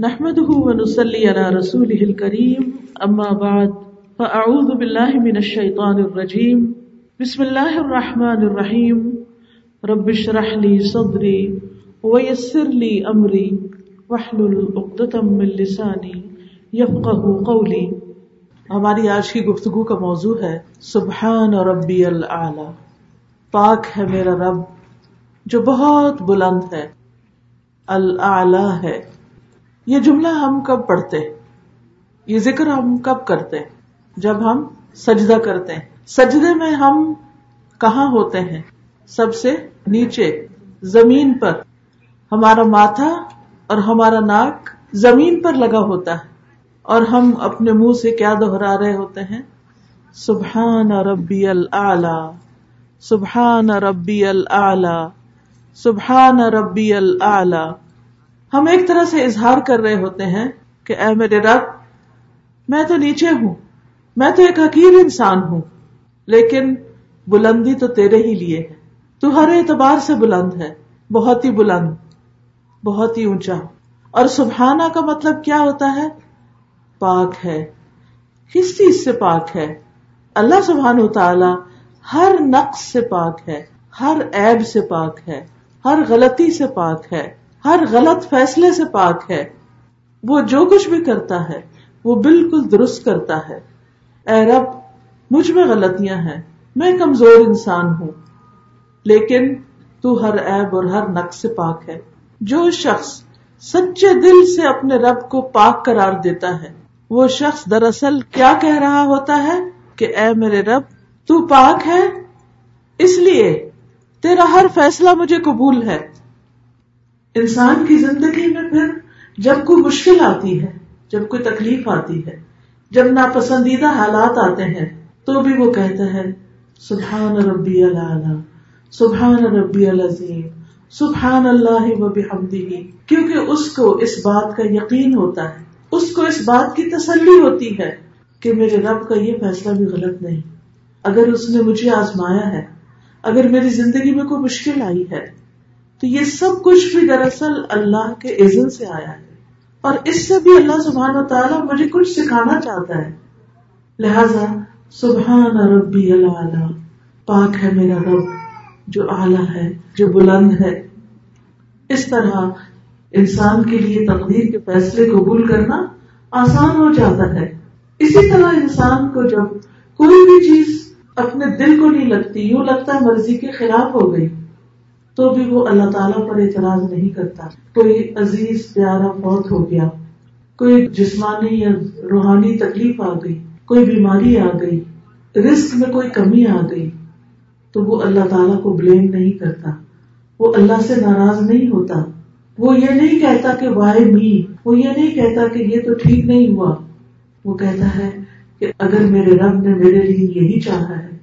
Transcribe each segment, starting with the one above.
نحمده ونصلي على رسوله الكريم، أما بعد، فأعوذ بالله من الشيطان الرجيم. بسم الله الرحمن الرحيم. رب اشرح لي صدري ويسر لي أمري. واحلل عقدة من لساني يفقه قولي. ہماری آج کی گفتگو کا موضوع ہے، سبحان ربی العلی پاک ہے میرا رب، جو بہت بلند ہے العلی ہے۔ یہ جملہ ہم کب پڑھتے یہ ذکر ہم کب کرتے جب ہم سجدہ کرتے ہیں۔ سجدے میں ہم کہاں ہوتے ہیں؟ سب سے نیچے، زمین پر۔ ہمارا ماتھا اور ہمارا ناک زمین پر لگا ہوتا ہے۔ اور ہم اپنے منہ سے کیا دوہرا رہے ہوتے ہیں؟ سبحان ربی العلی سبحان ربی العلی سبحان ربی العلی ہم ایک طرح سے اظہار کر رہے ہوتے ہیں کہ اے میرے رب، میں تو نیچے ہوں، میں تو ایک حقیر انسان ہوں، لیکن بلندی تو تیرے ہی لیے ہے۔ تو ہر اعتبار سے بلند ہے، بہت ہی بلند، بہت ہی اونچا۔ اور سبحانہ کا مطلب کیا ہوتا ہے؟ پاک ہے، کس چیز سے پاک ہے؟ اللہ سبحان تعالی ہر نقص سے پاک ہے، ہر عیب سے پاک ہے، ہر غلطی سے پاک ہے۔ ہر غلط فیصلے سے پاک ہے۔ وہ جو کچھ بھی کرتا ہے، وہ بالکل درست کرتا ہے۔ اے رب، مجھ میں غلطیاں ہیں۔ میں کمزور انسان ہوں۔ لیکن تو ہر عیب اور ہر نقص سے پاک ہے۔ جو شخص سچے دل سے اپنے رب کو پاک قرار دیتا ہے، وہ شخص دراصل کیا کہہ رہا ہوتا ہے کہ اے میرے رب، تو پاک ہے؟ اس لیے تیرا ہر فیصلہ مجھے قبول ہے۔ انسان کی زندگی میں پھر جب کوئی مشکل آتی ہے، جب کوئی تکلیف آتی ہے، جب ناپسندیدہ حالات آتے ہیں، تو بھی وہ کہتا ہے، سبحان ربی اللہ سبحان ربی العظیم، سبحان اللہ و کیونکہ اس کو اس بات کا یقین ہوتا ہے، اس کو اس بات کی تسلی ہوتی ہے کہ میرے رب کا یہ فیصلہ بھی غلط نہیں۔ اگر اس نے مجھے آزمایا ہے، اگر میری زندگی میں کوئی مشکل آئی ہے تو یہ سب کچھ بھی دراصل اللہ کے عزن سے آیا ہے۔ اور اس سے بھی اللہ سبحان و تعالیٰ مجھے کچھ سکھانا چاہتا ہے۔ لہذا، سبحان ربی اللہ پاک ہے میرا رب، جو اعلیٰ ہے، جو بلند ہے۔ اس طرح انسان کے لیے تقدیر کے فیصلے قبول کرنا آسان ہو جاتا ہے۔ اسی طرح انسان کو جب کوئی بھی چیز اپنے دل کو نہیں لگتی، یوں لگتا ہے مرضی کے خلاف ہو گئی۔ تو بھی وہ اللہ تعالیٰ پر اعتراض نہیں کرتا۔ کوئی عزیز، پیارا فوت ہو گیا۔ کوئی جسمانی یا روحانی تکلیف آ گئی۔ کوئی بیماری آ گئی۔ رسک میں کوئی کمی آ گئی۔ تو وہ اللہ تعالیٰ کو بلیم نہیں کرتا۔ وہ اللہ سے ناراض نہیں ہوتا۔ وہ یہ نہیں کہتا کہ وائی می۔ وہ یہ نہیں کہتا کہ یہ تو ٹھیک نہیں ہوا۔ وہ کہتا ہے کہ اگر میرے رب نے میرے لیے یہی چاہا ہے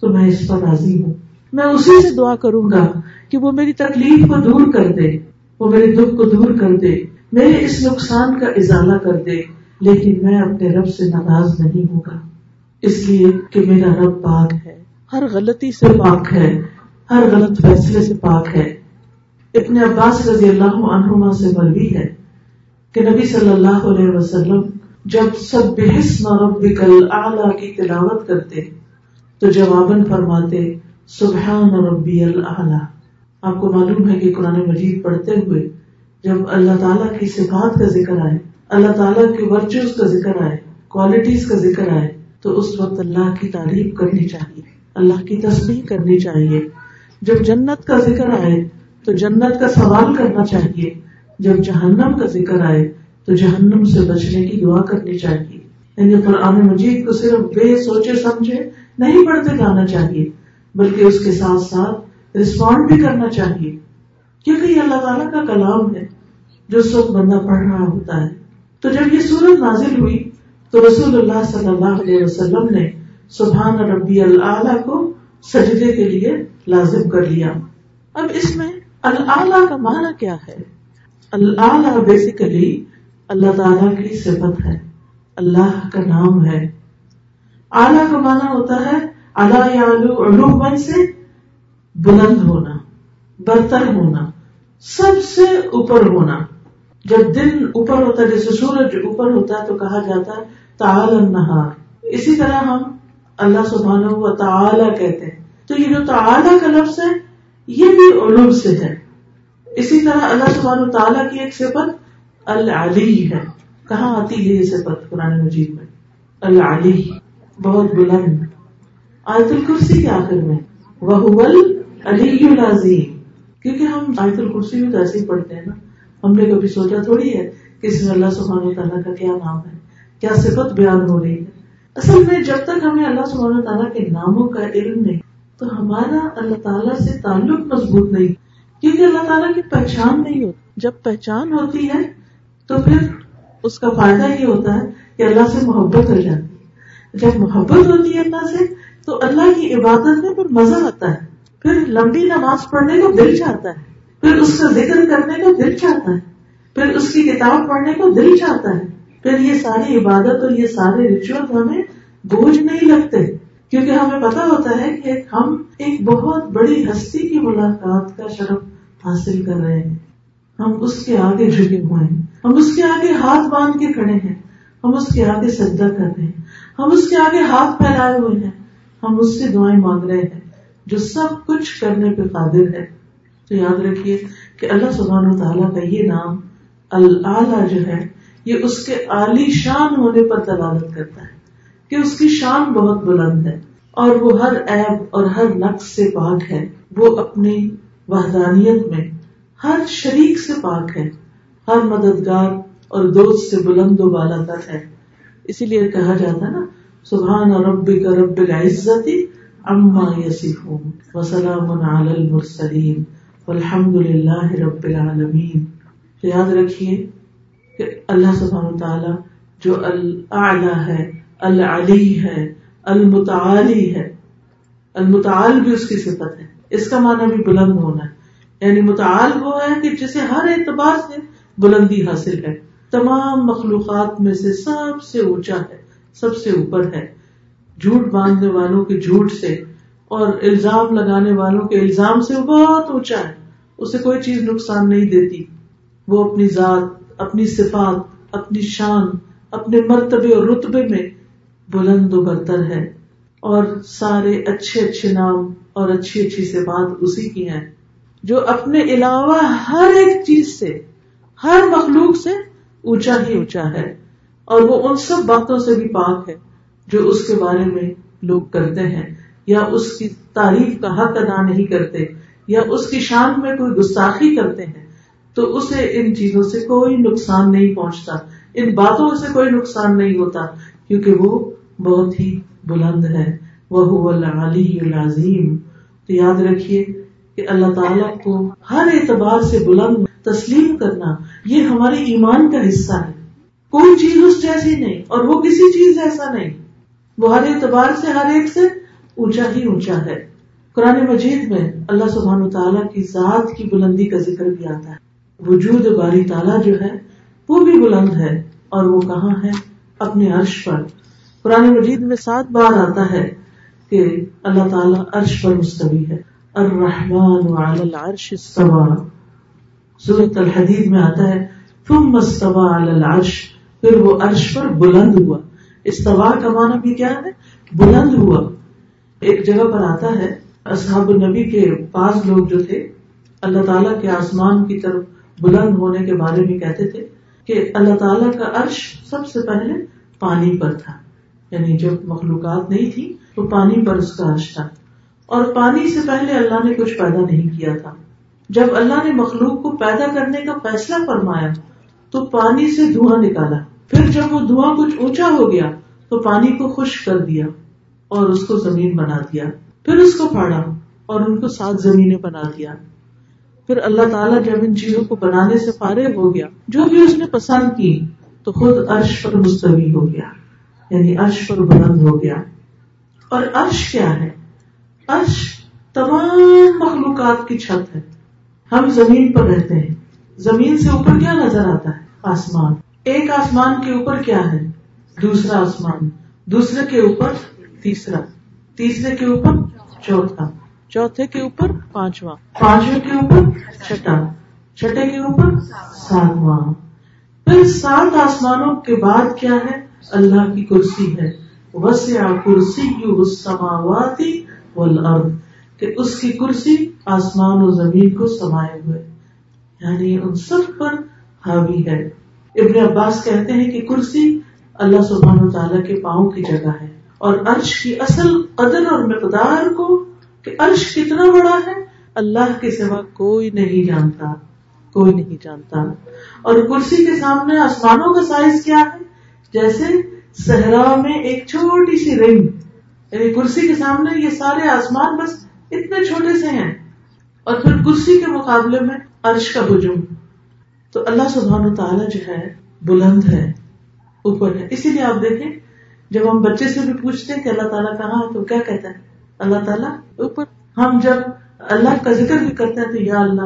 تو میں اس پر راضی ہوں۔ میں اسی سے دعا کروں گا کہ وہ میری تکلیف کو دور کر دے وہ میرے دکھ کو دور کر دے میرے اس نقصان کا ازالہ کر دے لیکن میں اپنے رب سے ناراض نہیں ہوگا۔ اس لیے کہ میرا رب پاک ہے۔ ہر غلطی سے پاک ہے۔ ہر غلط فیصلے سے پاک ہے۔ ابن عباس رضی اللہ عنہما سے مروی ہے کہ نبی صلی اللہ علیہ وسلم جب سب بحسن ربک الاعلی کی تلاوت کرتے تو جواباً فرماتے سبحان ربی اللہ آپ کو معلوم ہے کہ قرآن مجید پڑھتے ہوئے جب اللہ تعالیٰ کی صفات کا ذکر آئے، اللہ تعالیٰ کے ورچوز کا ذکر آئے کوالٹیز کا ذکر آئے، تو اس وقت اللہ کی تعریف کرنی چاہیے، اللہ کی تصویر کرنی چاہیے۔ جب جنت کا ذکر آئے، تو جنت کا سوال کرنا چاہیے۔ جب جہنم کا ذکر آئے، تو جہنم سے بچنے کی دعا کرنی چاہیے۔ یعنی قرآن مجید کو صرف بے سوچے سمجھے نہیں پڑھتے جانا چاہیے۔ بلکہ اس کے ساتھ ساتھ رسپونڈ بھی کرنا چاہیے۔ کیونکہ یہ اللہ تعالیٰ کا کلام ہے، جو سب بندہ پڑھ رہا ہوتا ہے۔ تو جب یہ سورت نازل ہوئی، تو رسول اللہ صلی اللہ علیہ وسلم نے سبحان ربی اللہ کو سجدے کے لیے لازم کر لیا۔ اب اس میں اللہ کا معنی کیا ہے؟ اللہ بیسیکلی اللہ تعالیٰ کی صفت ہے۔ اللہ کا نام ہے۔ اعلیٰ کا معنی ہوتا ہے اللہ سے بلند ہونا، برتر ہونا، سب سے اوپر ہونا۔ جب دن اوپر ہوتا ہے، جیسے سورج اوپر ہوتا ہے تو کہا جاتا ہے تعال النہار۔ اسی طرح ہم اللہ سبحانہ و تعالی کہتے ہیں۔ تو یہ جو تعالی کا لفظ ہے، یہ بھی علوم سے ہے۔ اسی طرح اللہ سبحانہ و تعالیٰ کی ایک صفت العلی ہے۔ کہاں آتی ہے یہ صفت قرآن مجید میں؟ العلی، بہت بلند۔ آیت الکرسی کے آخر میں وہ علی العظیم۔ کیونکہ ہم آیت الکرسی بھی تو ایسے ہی پڑھتے ہیں نا، ہم نے کبھی سوچا تھوڑی ہے کہ اس میں اللہ سبحانہ تعالیٰ کا کیا نام ہے، کیا صفت بیان ہو رہی ہے۔ اصل میں جب تک ہمیں اللہ سبحانہ تعالیٰ کے ناموں کا علم نہیں، تو ہمارا اللہ تعالیٰ سے تعلق مضبوط نہیں۔ کیونکہ اللہ تعالیٰ کی پہچان نہیں ہوتی۔ جب پہچان ہوتی ہے، تو پھر اس کا فائدہ یہ ہوتا ہے کہ اللہ سے محبت ہو جاتی ہے۔ جب محبت ہوتی ہے اللہ سے تو اللہ کی عبادت میں پھر مزہ آتا ہے۔ پھر لمبی نماز پڑھنے کو دل چاہتا ہے۔ پھر اس کا ذکر کرنے کو دل چاہتا ہے۔ پھر اس کی کتاب پڑھنے کو دل چاہتا ہے۔ پھر یہ ساری عبادت اور یہ سارے ریچول ہمیں بوجھ نہیں لگتے۔ کیونکہ ہمیں پتا ہوتا ہے کہ ہم ایک بہت بڑی ہستی کی ملاقات کا شرف حاصل کر رہے ہیں۔ ہم اس کے آگے جھکے ہوئے ہیں۔ ہم اس کے آگے ہاتھ باندھ کے کھڑے ہیں۔ ہم اس کے آگے سجدہ کر رہے ہیں۔ ہم اس کے آگے ہاتھ پھیلائے ہوئے ہیں۔ ہم اس سے دعائیں مانگ رہے ہیں، جو سب کچھ کرنے پہ قادر ہے۔ تو یاد رکھیے کہ اللہ سبحانہ و تعالیٰ کا یہ نام اللہ جو ہے، یہ اس کے عالی شان ہونے پر دلالت کرتا ہے کہ اس کی شان بہت بلند ہے۔ اور وہ ہر عیب اور ہر نقص سے پاک ہے۔ وہ اپنی وحدانیت میں ہر شریک سے پاک ہے۔ ہر مددگار اور دوست سے بلند و بالا تر ہے۔ اسی لیے کہا جاتا نا سبحان رب رب العزتی اما یسفون وسلام علی المرسلین والحمد للہ رب العالمین۔ تو یاد رکھیے کہ اللہ سبحانہ تعالی جو الاعلی ہے العلی ہے، المتعالی ہے، المتعال بھی اس کی صفت ہے۔ اس کا معنی بھی بلند ہونا ہے۔ یعنی متعال وہ ہے کہ جسے ہر اعتبار سے بلندی حاصل ہے۔ تمام مخلوقات میں سے سب سے اونچا ہے۔ سب سے اوپر ہے۔ جھوٹ باندھنے والوں کے جھوٹ سے اور الزام لگانے والوں کے الزام سے بہت اونچا ہے۔ اسے کوئی چیز نقصان نہیں دیتی۔ وہ اپنی ذات، اپنی صفات، اپنی شان، اپنے مرتبے اور رتبے میں بلند و برتر ہے۔ اور سارے اچھے اچھے نام اور اچھی اچھی صفات اسی کی ہیں۔ جو اپنے علاوہ ہر ایک چیز سے، ہر مخلوق سے اونچا ہی اونچا ہے۔ اور وہ ان سب باتوں سے بھی پاک ہے جو اس کے بارے میں لوگ کرتے ہیں، یا اس کی تعریف کا حق ادا نہیں کرتے، یا اس کی شان میں کوئی گستاخی کرتے ہیں، تو اسے ان چیزوں سے کوئی نقصان نہیں پہنچتا۔ ان باتوں سے کوئی نقصان نہیں ہوتا، کیونکہ وہ بہت ہی بلند ہے۔ وہ علی العظیم تو یاد رکھیے کہ اللہ تعالیٰ کو ہر اعتبار سے بلند تسلیم کرنا، یہ ہمارے ایمان کا حصہ ہے۔ کوئی چیز اس جیسی نہیں اور وہ کسی چیز ایسا نہیں۔ وہ ہر اعتبار سے ہر ایک سے اونچا ہی اونچا ہے۔ قرآن مجید میں اللہ سبحان تعالیٰ کی ذات کی بلندی کا ذکر بھی آتا ہے۔ وجود باری تعالیٰ جو ہے، وہ بھی بلند ہے اور وہ کہاں ہے؟ اپنے عرش پر۔ قرآن مجید میں سات بار آتا ہے کہ اللہ تعالیٰ عرش پر مستوی ہے۔ الرحمن وعلى العرش استوى سورت الحدید میں آتا ہے، ثم استوى على العرش۔ پھر وہ عرش پر بلند ہوا۔ استوا کا معنی بھی کیا ہے؟ بلند ہوا۔ ایک جگہ پر آتا ہے، اصحاب النبی کے پاس لوگ جو تھے، اللہ تعالیٰ کے آسمان کی طرف بلند ہونے کے بارے میں کہتے تھے کہ اللہ تعالیٰ کا عرش سب سے پہلے پانی پر تھا۔ یعنی جب مخلوقات نہیں تھی تو پانی پر اس کا عرش تھا۔ اور پانی سے پہلے اللہ نے کچھ پیدا نہیں کیا تھا۔ جب اللہ نے مخلوق کو پیدا کرنے کا فیصلہ فرمایا تو پانی سے دھواں نکالا۔ پھر جب وہ دھواں کچھ اونچا ہو گیا، تو پانی کو خشک کر دیا اور اس کو زمین بنا دیا۔ پھر اس کو پھاڑا اور ان کو سات زمینیں بنا دیا۔ پھر اللہ تعالیٰ جب ان چیزوں کو بنانے سے فارغ ہو گیا، جو بھی اس نے پسند کی، تو خود عرش پر مستوی ہو گیا۔ یعنی عرش پر بلند ہو گیا۔ اور عرش کیا ہے؟ عرش تمام مخلوقات کی چھت ہے۔ ہم زمین پر رہتے ہیں۔ زمین سے اوپر کیا نظر آتا ہے؟ آسمان۔ ایک آسمان کے اوپر کیا ہے؟ دوسرا آسمان۔ دوسرے کے اوپر تیسرا۔ تیسرے کے اوپر چوتھا۔ چوتھے کے اوپر پانچواں۔ پانچویں کے اوپر چھٹا۔ چھٹے کے اوپر ساتواں۔ پھر سات آسمانوں کے بعد کیا ہے؟ اللہ کی کرسی ہے۔ وسیع کرسی السماواتی والارض۔ کہ اس کی کرسی آسمان و زمین کو سمائے ہوئے۔ یعنی ان سب پر حاوی ہے۔ ابن عباس کہتے ہیں کہ کرسی اللہ سبحانہ تعالیٰ کے پاؤں کی جگہ ہے اور عرش کی اصل قدر اور مقدار کو کہ عرش کتنا بڑا ہے، اللہ کے سوا کوئی نہیں جانتا، کوئی نہیں جانتا۔ اور کرسی کے سامنے آسمانوں کا سائز کیا ہے؟ جیسے صحرا میں ایک چھوٹی سی رنگ۔ یعنی کرسی کے سامنے یہ سارے آسمان بس اتنے چھوٹے سے ہیں۔ اور پھر کرسی کے مقابلے میں عرش کا بجم تو اللہ سبحان تعالیٰ جو ہے بلند ہے اوپر ہے۔ اسی لیے آپ دیکھیں جب ہم بچے سے بھی پوچھتے ہیں کہ اللہ تعالیٰ کہاں ہے تو کیا کہتا ہے؟ اللہ تعالیٰ اوپر۔ ہم جب اللہ کا ذکر بھی کرتے ہیں تو یا اللہ۔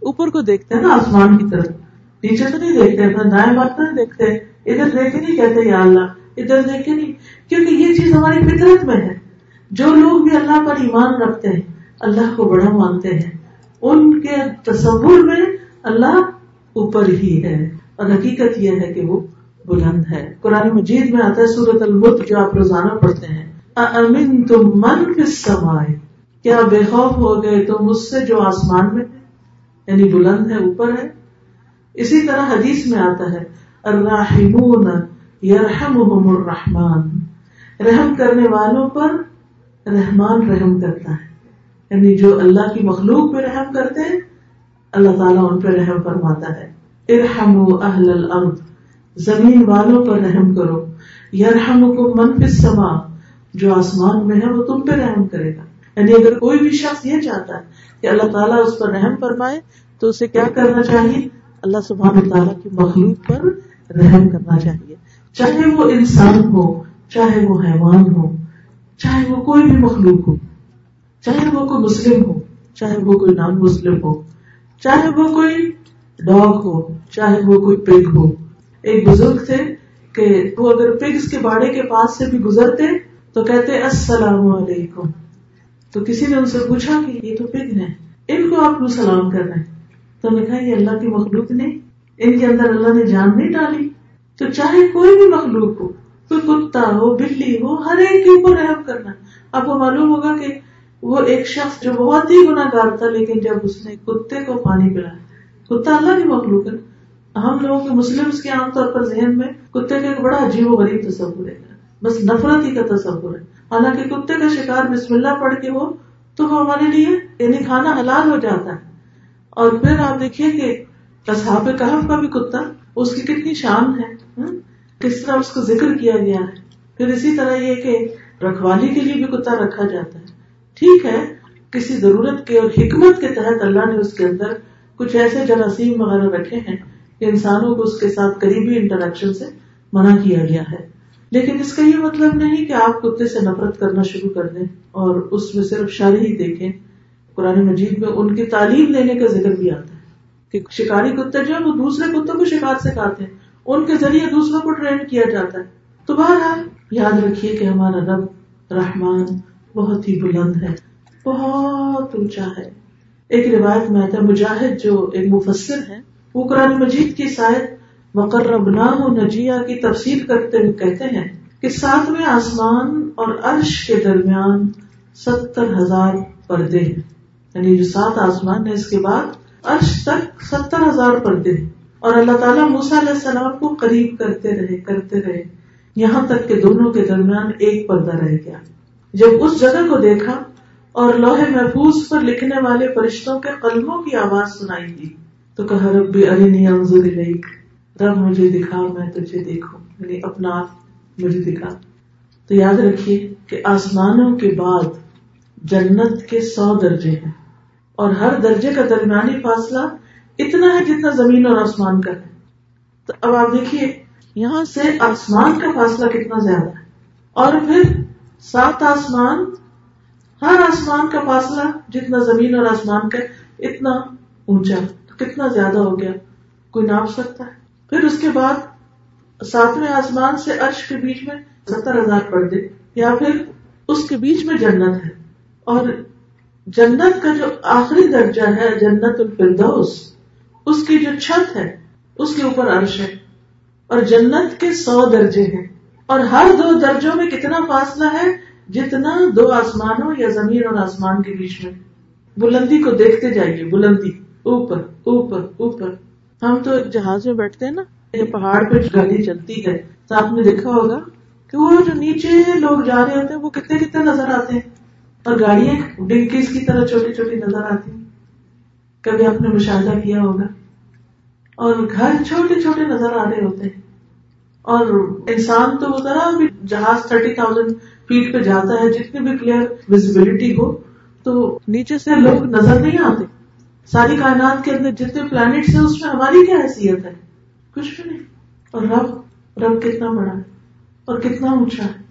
اوپر کو دیکھتے ہیں۔ نا آسمان کی طرف۔ نیچے تو نہیں دیکھتے اپنا دائیں بات نہیں دیکھتے۔ ادھر دیکھے نہیں کہتے یا اللہ ادھر دیکھے نہیں۔ کیونکہ یہ چیز ہماری فطرت میں ہے۔ جو لوگ بھی اللہ پر ایمان رکھتے ہیں اللہ کو بڑا مانتے ہیں۔ ان کے تصور میں اللہ اوپر ہی ہے۔ اور حقیقت یہ ہے کہ وہ بلند ہے۔ قرآن مجید میں آتا ہے سورت المت جو آپ روزانہ پڑھتے ہیں۔ امن تم من سمائے کیا بے خوف ہو گئے تو مجھ سے جو آسمان میں ہے؟ یعنی بلند ہے، اوپر ہے۔ اسی طرح حدیث میں آتا ہے الرحمون یرحمهم الرحمن رحم کرنے والوں پر رحمان رحم کرتا ہے۔ یعنی جو اللہ کی مخلوق پہ رحم کرتے ہیں، اللہ تعالیٰ ان پہ رحم فرماتا ہے۔ ارحم اہل الارض، زمین والوں پر رحم کرو۔ یرحم کو من سما جو آسمان میں ہے، وہ تم پہ رحم کرے گا۔ یعنی اگر کوئی بھی شخص یہ چاہتا ہے کہ اللہ تعالیٰ اس پر رحم فرمائے، تو اسے کیا کرنا چاہیے؟ اللہ سبحان تعالیٰ کی مخلوق پر رحم کرنا چاہیے۔ چاہے وہ انسان ہو، چاہے وہ حیوان ہو، چاہے وہ کوئی بھی مخلوق ہو چاہے وہ کوئی مسلم ہو، چاہے وہ کوئی نان مسلم ہو، چاہے وہ کوئی ڈاگ ہو، چاہے وہ کوئی پگ ہو۔ ایک بزرگ تھے کہ وہ اگر پگس کے باڑے کے پاس سے بھی گزرتے تو کہتے، السلام علیکم. تو کسی نے ان سے پوچھا کہ یہ تو پگ ہے ان کو آپ کو سلام کر رہے ہیں؟ تو نے کہا، یہ اللہ کی مخلوق نہیں ان کے اندر اللہ نے جان نہیں ڈالی۔ تو چاہے کوئی بھی مخلوق ہو، کوئی کتا ہو، بلی ہو، ہر ایک کے اوپر رحم کرنا۔ آپ کو معلوم ہوگا کہ وہ ایک شخص جو بہت ہی گناگار تھا، لیکن جب اس نے کتے کو پانی پلایا، کتا اللہ کی مخلوق ہے۔ ہم لوگوں کے مسلم کے عام طور پر ذہن میں کتے کا ایک بڑا عجیب و غریب تصور ہے۔ بس نفرت ہی کا تصور ہے۔ حالانکہ کتے کا شکار بسم اللہ پڑھ کے وہ تو وہ ہمارے لیے یعنی کھانا حلال ہو جاتا ہے۔ اور پھر آپ دیکھیے کہ تصحاب کہف کا بھی کتا، اس کی کتنی شان ہے۔ کس طرح اس کو ذکر کیا گیا ہے۔ پھر اسی طرح یہ کہ رکھوالی کے لیے بھی کتا رکھا جاتا ہے۔ ٹھیک ہے، کسی ضرورت کے اور حکمت کے تحت اللہ نے اس کے اندر کچھ ایسے جراثیم وغیرہ رکھے ہیں کہ انسانوں کو اس کے ساتھ قریبی انٹریکشن سے منع کیا گیا ہے۔ لیکن اس کا یہ مطلب نہیں کہ آپ کتے سے نفرت کرنا شروع کر دیں اور اس میں صرف شاعری ہی دیکھیں۔ قرآن مجید میں ان کی تعلیم دینے کا ذکر بھی آتا ہے کہ شکاری کتے جو ہے وہ دوسرے کتوں کو شکار سکھاتے ہیں۔ ان کے ذریعے دوسروں کو ٹرین کیا جاتا ہے۔ تو بہرحال یاد رکھیے کہ ہمارا رب رحمان بہت ہی بلند ہے، بہت اونچا ہے۔ ایک روایت میں آتا مجاہد جو ایک مفسر ہے وہ قرآن مجید کی شاید مقرب نہ ہو نجیا کی تفصیل کرتے ہوئے کہتے ہیں کہ ساتویں آسمان اور عرش کے درمیان ستر ہزار پردے ہیں۔ یعنی جو سات آسمان ہے اس کے بعد عرش تک ستر ہزار پردے ہیں۔ اور اللہ تعالیٰ موسا علیہ السلام کو قریب کرتے رہے کرتے رہے۔ یہاں تک کہ دونوں کے درمیان ایک پردہ رہ گیا۔ جب اس جگہ کو دیکھا اور لوہے محفوظ پر لکھنے والے فرشتوں کے قلموں کی آواز سنائی دی، تو کہا رب بھی اری رب مجھے دکھا، میں تجھے دیکھوں۔ یعنی اپنا آپ مجھے دکھا۔ تو یاد رکھیے کہ آسمانوں کے بعد جنت کے سو درجے ہیں اور ہر درجے کا درمیانی فاصلہ اتنا ہے جتنا زمین اور آسمان کا ہے۔ تو اب آپ دیکھیے، یہاں سے آسمان کا فاصلہ کتنا زیادہ ہے۔ اور پھر سات آسمان، ہر آسمان کا فاصلہ جتنا زمین اور آسمان کا اتنا اونچا، تو کتنا زیادہ ہو گیا؟ کوئی ناپ سکتا ہے؟ پھر اس کے بعد ساتویں آسمان سے عرش کے بیچ میں ستر ہزار پردے، یا پھر اس کے بیچ میں جنت ہے۔ اور جنت کا جو آخری درجہ ہے، جنت الفردوس، اس کی جو چھت ہے، اس کے اوپر عرش ہے۔ اور جنت کے سو درجے ہیں۔ اور ہر دو درجوں میں کتنا فاصلہ ہے؟ جتنا دو آسمانوں یا زمین اور آسمان کے بیچ میں۔ بلندی کو دیکھتے جائیے، بلندی۔ اوپر اوپر اوپر۔ ہم تو جہاز میں بیٹھتے ہیں نا، یہ پہاڑ پہ گاڑی چلتی ہے۔ تو آپ نے دیکھا ہوگا کہ وہ جو نیچے لوگ جا رہے ہوتے ہیں، وہ کتنے کتنے نظر آتے ہیں۔ اور گاڑیاں ڈنکیز کی طرح چھوٹی چھوٹی نظر آتی ہیں۔ کبھی آپ نے مشاہدہ کیا ہوگا؟ اور گھر چھوٹے چھوٹے نظر آ رہے ہوتے ہیں۔ اور انسان تو وہ ذرا بھی جہاز تھرٹی تھاؤزینڈ فیٹ پہ جاتا ہے، جتنی بھی کلیئر ویزیبلٹی ہو، تو نیچے سے لوگ نظر نہیں آتے۔ ساری کائنات کے اندر جتنے پلانٹس ہیں، اس میں ہماری کیا حیثیت ہے؟ کچھ بھی نہیں۔ اور رب رب کتنا بڑا ہے، اور کتنا اونچا ہے،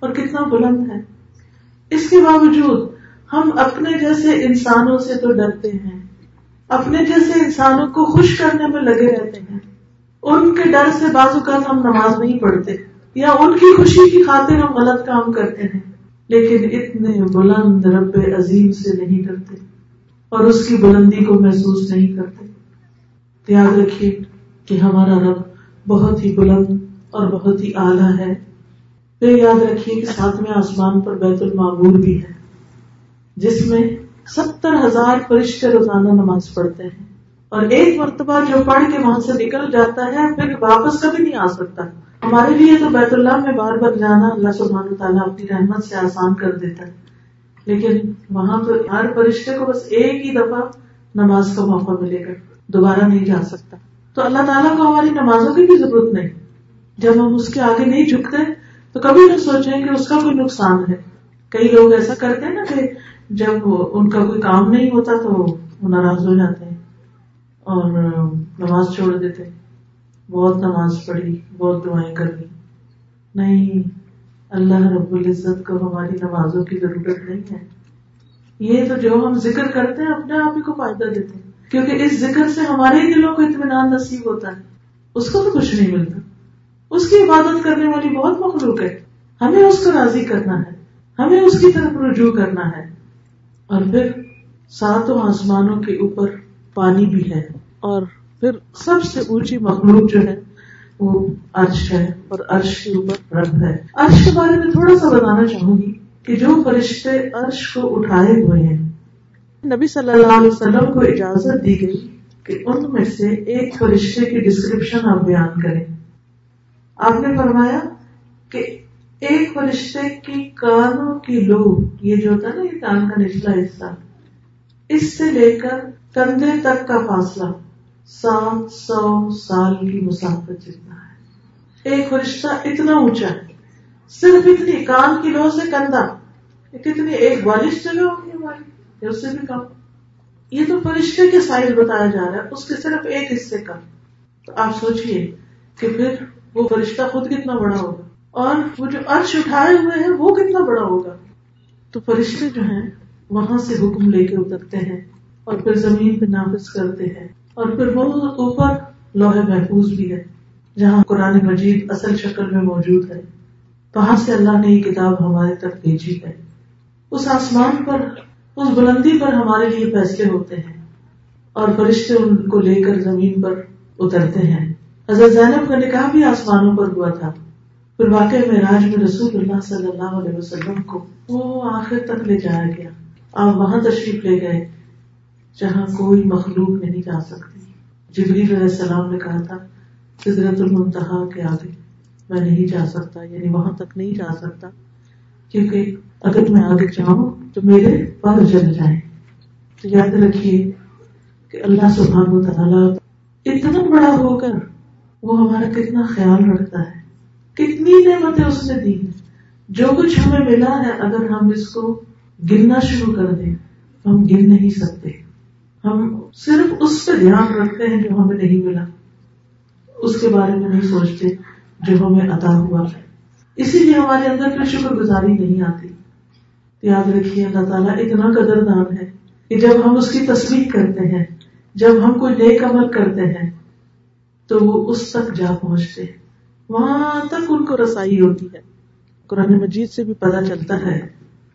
اور کتنا بلند ہے۔ اس کے باوجود ہم اپنے جیسے انسانوں سے تو ڈرتے ہیں۔ اپنے جیسے انسانوں کو خوش کرنے میں لگے رہتے ہیں۔ ان کے ڈر سے بعض اوقات ہم نماز نہیں پڑھتے، یا ان کی خوشی کی خاطر ہم غلط کام کرتے ہیں، لیکن اتنے بلند رب عظیم سے نہیں ڈرتے اور اس کی بلندی کو محسوس نہیں کرتے۔ یاد رکھیے کہ ہمارا رب بہت ہی بلند اور بہت ہی اعلیٰ ہے۔ پھر یاد رکھیے کہ ساتویں آسمان پر بیت المعمور بھی ہے، جس میں ستر ہزار فرشتے روزانہ نماز پڑھتے ہیں۔ اور ایک مرتبہ جو پڑھ کے وہاں سے نکل جاتا ہے، پھر واپس کبھی نہیں آ سکتا۔ ہمارے لیے تو بیت اللہ میں بار بار جانا اللہ سبحانہ تعالیٰ اپنی رحمت سے آسان کر دیتا ہے۔ لیکن وہاں تو ہر فرشتے کو بس ایک ہی دفعہ نماز کا موقع ملے گا، دوبارہ نہیں جا سکتا۔ تو اللہ تعالیٰ کو ہماری نمازوں کی بھی ضرورت نہیں۔ جب ہم اس کے آگے نہیں جھکتے، تو کبھی نہ سوچیں کہ اس کا کوئی نقصان ہے۔ کئی لوگ ایسا کرتے ہیں نا کہ جب ان کا کوئی کام نہیں ہوتا تو وہ ناراض ہو جاتے ہیں۔ اور نماز چھوڑ دیتے۔ بہت نماز پڑھی، بہت دعائیں کر لی نہیں، اللہ رب العزت کو ہماری نمازوں کی ضرورت نہیں ہے۔ یہ تو جو ہم ذکر کرتے ہیں، اپنے آپ ہی کو فائدہ دیتے ہیں۔ کیونکہ اس ذکر سے ہمارے دلوں کو اطمینان نصیب ہوتا ہے۔ اس کو تو کچھ نہیں ملتا۔ اس کی عبادت کرنے والی بہت مخلوق ہے۔ ہمیں اس کو راضی کرنا ہے۔ ہمیں اس کی طرف رجوع کرنا ہے۔ اور پھر ساتوں آسمانوں کے اوپر پانی بھی ہے۔ اور پھر سب سے اونچی مخلوق جو ہے وہ عرش ہے اور عرش کے اوپر رب ہے۔ عرش کے بارے میں تھوڑا سا بتانا چاہوں گی کہ جو فرشتے عرش کو اٹھائے ہوئے ہیں، نبی صلی اللہ علیہ وسلم کو اجازت دی گئی کہ ان میں سے ایک فرشتے کی ڈسکرپشن آپ بیان کریں۔ آپ نے فرمایا کہ ایک فرشتے کی کانوں کی لو یہ جو ہوتا ہے نا، یہ کان کا نچلا حصہ، اس سے لے کر کندھے تک کا فاصلہ۔ سات سو سال کی مسافت جتنا ہے۔ ایک فرشتہ اتنا اونچا ہے۔ صرف اتنی، کان کی لو سے کندھا۔ کتنی ایک بالش جگہ ہوگی ہماری۔ اس سے بھی کم۔ یہ تو فرشتے کے سائز بتایا جا رہا ہے، اس کے صرف ایک حصے کا۔ تو آپ سوچئے کہ پھر وہ فرشتہ خود کتنا بڑا ہوگا۔ اور وہ جو عرش اٹھائے ہوئے ہیں، وہ کتنا بڑا ہوگا۔ تو فرشتے جو ہیں، وہاں سے حکم لے کے اترتے ہیں اور پھر زمین پہ نافذ کرتے ہیں۔ اور پھر وہ اوپر لوہے محفوظ بھی ہے، جہاں قرآن مجید اصل شکل میں موجود ہے۔ وہاں سے اللہ نے یہ کتاب ہمارے تک بھیجی ہے۔ اس آسمان پر، اس بلندی پر ہمارے لیے فیصلے ہوتے ہیں اور فرشتے ان کو لے کر زمین پر اترتے ہیں۔ حضرت زینب کا نکاح بھی آسمانوں پر ہوا تھا۔ پھر واقع میں راج میں رسول اللہ صلی اللہ علیہ وسلم کو وہ آخر تک لے جایا گیا۔ آپ وہاں تشریف لے گئے۔ جہاں کوئی مخلوق نہیں جا سکتی۔ جبریل علیہ السلام نے کہا تھا قدرت المنتہا کے آگے میں نہیں جا سکتا یعنی وہاں تک نہیں جا سکتا، کیونکہ اگر میں آگے جاؤں تو میرے پر جل جائیں۔ تو یاد رکھیے کہ اللہ سبحانہ و تعالیٰ اتنا بڑا ہو کر وہ ہمارا کتنا خیال رکھتا ہے، کتنی نعمتیں اس نے دی۔ جو کچھ ہمیں ملا ہے، اگر ہم اس کو گننا شروع کر دیں تو ہم گن نہیں سکتے۔ ہم صرف اس پہ دھیان رکھتے ہیں جو ہمیں نہیں ملا۔ اس کے بارے میں نہیں سوچتے جو ہمیں عطا ہوا ہے۔ اسی لیے ہمارے اندر پھر شکر گزاری نہیں آتی۔ یاد رکھیے، اللہ تعالیٰ اتنا قدر دان ہے کہ جب ہم اس کی تصویر کرتے ہیں، جب ہم کوئی نیک عمل کرتے ہیں، تو وہ اس تک جا پہنچتے ہیں۔ وہاں تک ان کو رسائی ہوتی ہے۔ قرآن مجید سے بھی پتا چلتا ہے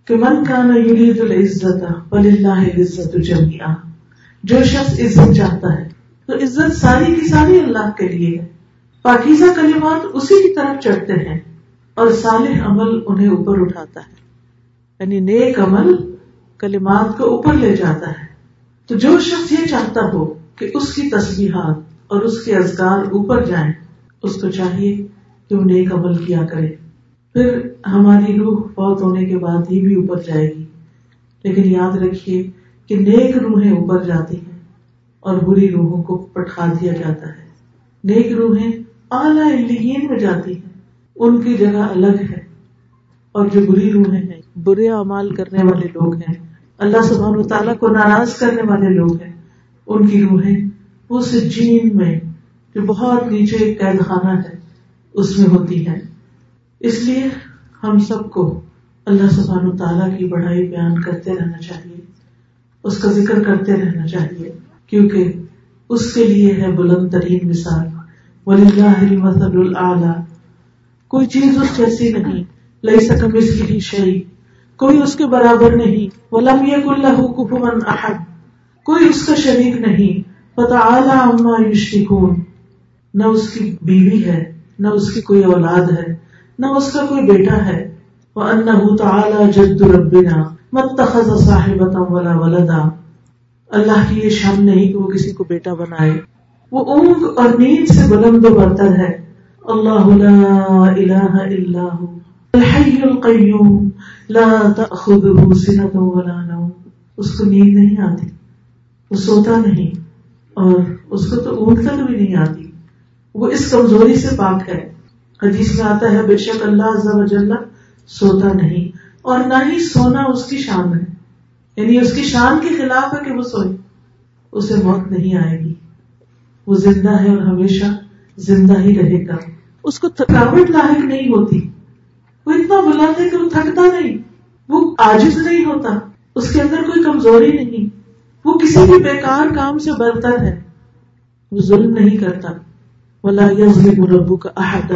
کہ من کا العزت وللہ العزت جمیا جو شخص عزت چاہتا ہے، تو عزت ساری کی ساری اللہ کے لیے ہے۔ پاکیزہ کلمات اسی کی طرف چڑھتے ہیں اور صالح عمل انہیں اوپر اٹھاتا ہے۔ یعنی نیک عمل کلمات کو اوپر لے جاتا ہے۔ تو جو شخص یہ چاہتا ہو کہ اس کی تصویرات اور اس کے ازگار اوپر جائیں، اس کو چاہیے کہ وہ نیک عمل کیا کرے۔ پھر ہماری روح بہت ہونے کے بعد ہی بھی اوپر جائے گی۔ لیکن یاد رکھیے کہ نیک روحیں اوپر جاتی ہیں اور بری روحوں کو پٹھا دیا جاتا ہے۔ نیک روحیں اعلی میں جاتی ہیں، ان کی جگہ الگ ہے۔ اور جو بری روحیں ہیں، برے اعمال کرنے والے لوگ ہیں، اللہ سبحانہ و تعالیٰ کو ناراض کرنے والے لوگ ہیں، ان کی روحیں اس جین میں جو بہت نیچے ایک قید خانہ ہے، اس میں ہوتی ہے اس لیے ہم سب کو اللہ سبحانہ و تعالیٰ کی بڑائی بیان کرتے رہنا چاہیے۔ اس کا ذکر کرتے رہنا چاہیے، کیونکہ اس کے لیے ہے بلند ترین مثال۔ ولی اللہ کوئی چیز اس جیسی نہیں لئی سکم اس کی شہی کوئی اس کے برابر نہیں، ولم اللہ کفوا احد کوئی اس کا شریک نہیں پتا عما یشرکون نہ اس کی بیوی ہے، نہ اس کی کوئی اولاد ہے، نہ اس کا کوئی بیٹا ہے۔ وَأَنَّهُ تَعَالَى جَدُّ رَبِّنَا۔ مَتَّخَذَ صَاحِبَةً وَلَا وَلَدًا۔ اللہ کی یہ شان نہیں کہ وہ کسی کو بیٹا بنائے۔ وہ اونگ اور نیند سے بلند و برتر ہے۔ اللہ لا الہ الا ہوں الحی القیوم۔ لا تأخذه سنة ولا نوم۔ اس کو نیند نہیں آتی۔ وہ سوتا نہیں۔ اور اس کو تو اونٹ تک بھی نہیں آتی۔ وہ اس کمزوری سے پاک ہے۔ حدیث میں آتا ہے، بے شک اللہ عز و جل سوتا نہیں۔ اور نہ ہی سونا اس کی شان ہے۔ یعنی اس کی شان کے خلاف ہے کہ وہ سوئے۔ اسے موت نہیں آئے گی۔ وہ زندہ ہے اور ہمیشہ زندہ ہی رہے گا۔ اس کو تھکاوٹ لاحق نہیں ہوتی۔ وہ اتنا بلند ہے کہ وہ تھکتا نہیں۔ وہ آجز نہیں ہوتا۔ اس کے اندر کوئی کمزوری نہیں۔ وہ کسی بھی بیکار کام سے برتر ہے۔ وہ ظلم نہیں کرتا۔ ولا یظلم ربو کا احاطہ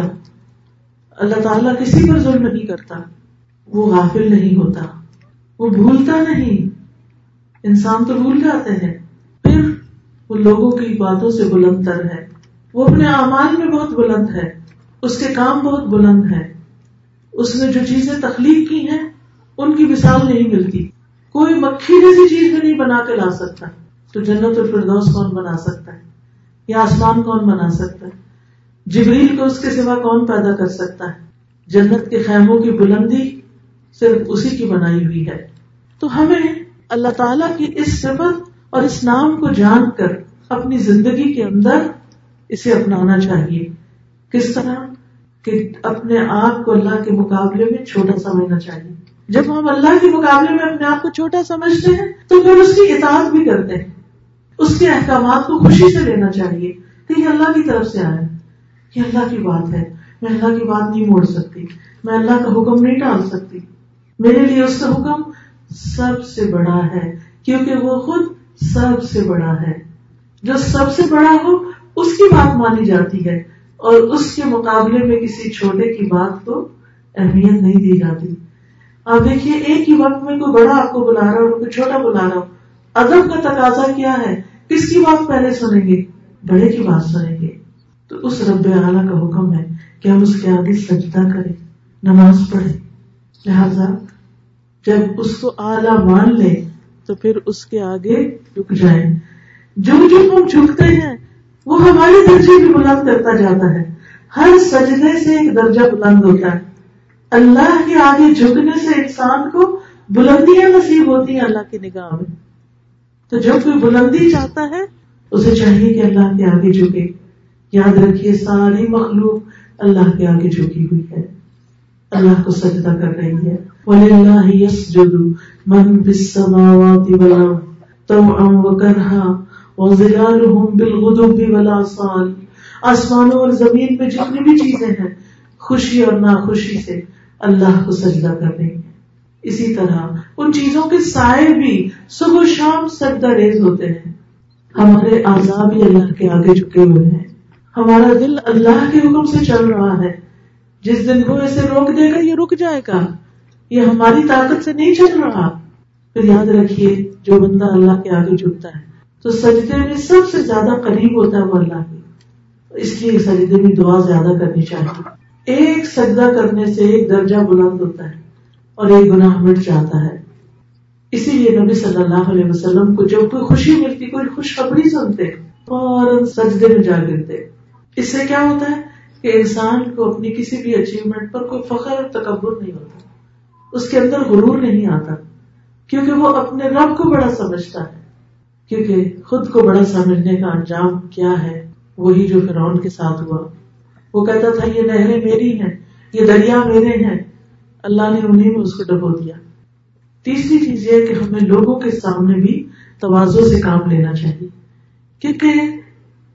اللہ تعالیٰ کسی پر ظلم نہیں کرتا۔ وہ غافل نہیں ہوتا۔ وہ بھولتا نہیں۔ انسان تو بھول جاتے ہیں۔ پھر وہ لوگوں کی باتوں سے بلند تر ہے۔ وہ اپنے اعمال میں بہت بلند ہے۔ اس کے کام بہت بلند ہے اس نے جو چیزیں تخلیق کی ہیں، ان کی مثال نہیں ملتی۔ کوئی مکھی جیسی چیز بھی نہیں بنا کے لا سکتا۔ تو جنت الفردوس کون بنا سکتا ہے؟ یا آسمان کون بنا سکتا ہے؟ جبریل کو اس کے سوا کون پیدا کر سکتا ہے؟ جنت کے خیموں کی بلندی صرف اسی کی بنائی ہوئی ہے۔ تو ہمیں اللہ تعالی کی اس صفت اور اس نام کو جان کر اپنی زندگی کے اندر اسے اپنانا چاہیے۔ کس طرح؟ کہ اپنے آپ کو اللہ کے مقابلے میں چھوٹا سمجھنا چاہیے۔ جب ہم اللہ کے مقابلے میں اپنے آپ کو چھوٹا سمجھتے ہیں، تو پھر اس کی اطاعت بھی کرتے ہیں۔ اس کے احکامات کو خوشی سے لینا چاہیے کہ یہ اللہ کی طرف سے آئے۔ یہ اللہ کی بات ہے۔ میں اللہ کی بات نہیں موڑ سکتی۔ میں اللہ کا حکم نہیں ڈال سکتی۔ میرے لیے اس کا حکم سب سے بڑا ہے، کیونکہ وہ خود سب سے بڑا ہے۔ جو سب سے بڑا ہو، اس کی بات مانی جاتی ہے۔ اور اس کے مقابلے میں کسی چھوٹے کی بات تو اہمیت نہیں دی جاتی۔ آپ دیکھیے، ایک ہی وقت میں کوئی بڑا آپ کو بلا رہا اور کوئی چھوٹا بلا رہا ہو۔ ادب کا تقاضا کیا ہے؟ کس کی بات پہلے سنیں گے؟ بڑے کی بات سنیں گے۔ تو اس رب اعلیٰ کا حکم ہے کہ ہم اس کے آگے سجدہ کریں، نماز پڑھے لہذا جب اس کو اعلیٰ مان لیں تو پھر اس کے آگے رک جائیں۔ جو جو ہم جھکتے ہیں، وہ ہمارے درجے بھی بلند کرتا جاتا ہے۔ ہر سجدے سے ایک درجہ بلند ہوتا ہے۔ اللہ کے آگے جھکنے سے انسان کو بلندیاں نصیب ہوتی ہیں۔ اللہ کی نگاہ میں۔ تو جب کوئی بلندی چاہتا ہے، اسے چاہیے کہ اللہ کے آگے جھکے۔ یاد رکھیے، ساری مخلوق اللہ کے آگے جھکی ہوئی ہے۔ اللہ کو سجدہ کر رہی ہے۔ وَلِلَّهِ يَسْجُدُ مَن فِي السَّمَاوَاتِ وَالْأَرْضِ طَوْعًا وَكَرْهًا آسمانوں اور زمین میں جتنی بھی چیزیں ہیں، خوشی اور ناخوشی سے اللہ کو سجدہ کر رہی ہیں۔ اسی طرح ان چیزوں کے سائے بھی صبح شام سجدہ ریز ہوتے ہیں۔ ہمارے آزاد بھی اللہ کے آگے جھکے ہوئے ہیں۔ ہمارا دل اللہ کے حکم سے چل رہا ہے۔ جس دن وہ ایسے روک دے گا یہ رک جائے گا۔ یہ ہماری طاقت سے نہیں چل رہا۔ پھر یاد رکھیے جو بندہ اللہ کے آگے جھکتا ہے تو سجدے میں سب سے زیادہ قریب ہوتا ہے وہ اللہ کی اس لیے سجدے میں دعا زیادہ کرنی چاہیے۔ ایک سجدہ کرنے سے ایک درجہ بلند ہوتا ہے اور ایک گناہ مٹ جاتا ہے۔ اسی لیے نبی صلی اللہ علیہ وسلم کو جب کوئی خوشی ملتی کوئی خوشخبری سنتے فوراً سجدے میں جا گرتے۔ اس سے کیا ہوتا ہے؟ کہ انسان کو اپنی کسی بھی اچیومنٹ پر کوئی فخر اور تکبر نہیں ہوتا۔ اس کے اندر غرور نہیں آتا، کیونکہ وہ اپنے رب کو بڑا سمجھتا ہے۔ کیونکہ خود کو بڑا سمجھنے کا انجام کیا ہے، وہی جو فرعون کے ساتھ ہوا۔ وہ کہتا تھا، یہ نہریں میری ہیں، یہ دریا میرے ہیں۔ اللہ نے انہیں میں اس کو ڈبو دیا۔ تیسری چیز یہ کہ ہمیں لوگوں کے سامنے بھی توازو سے کام لینا چاہیے۔ کیونکہ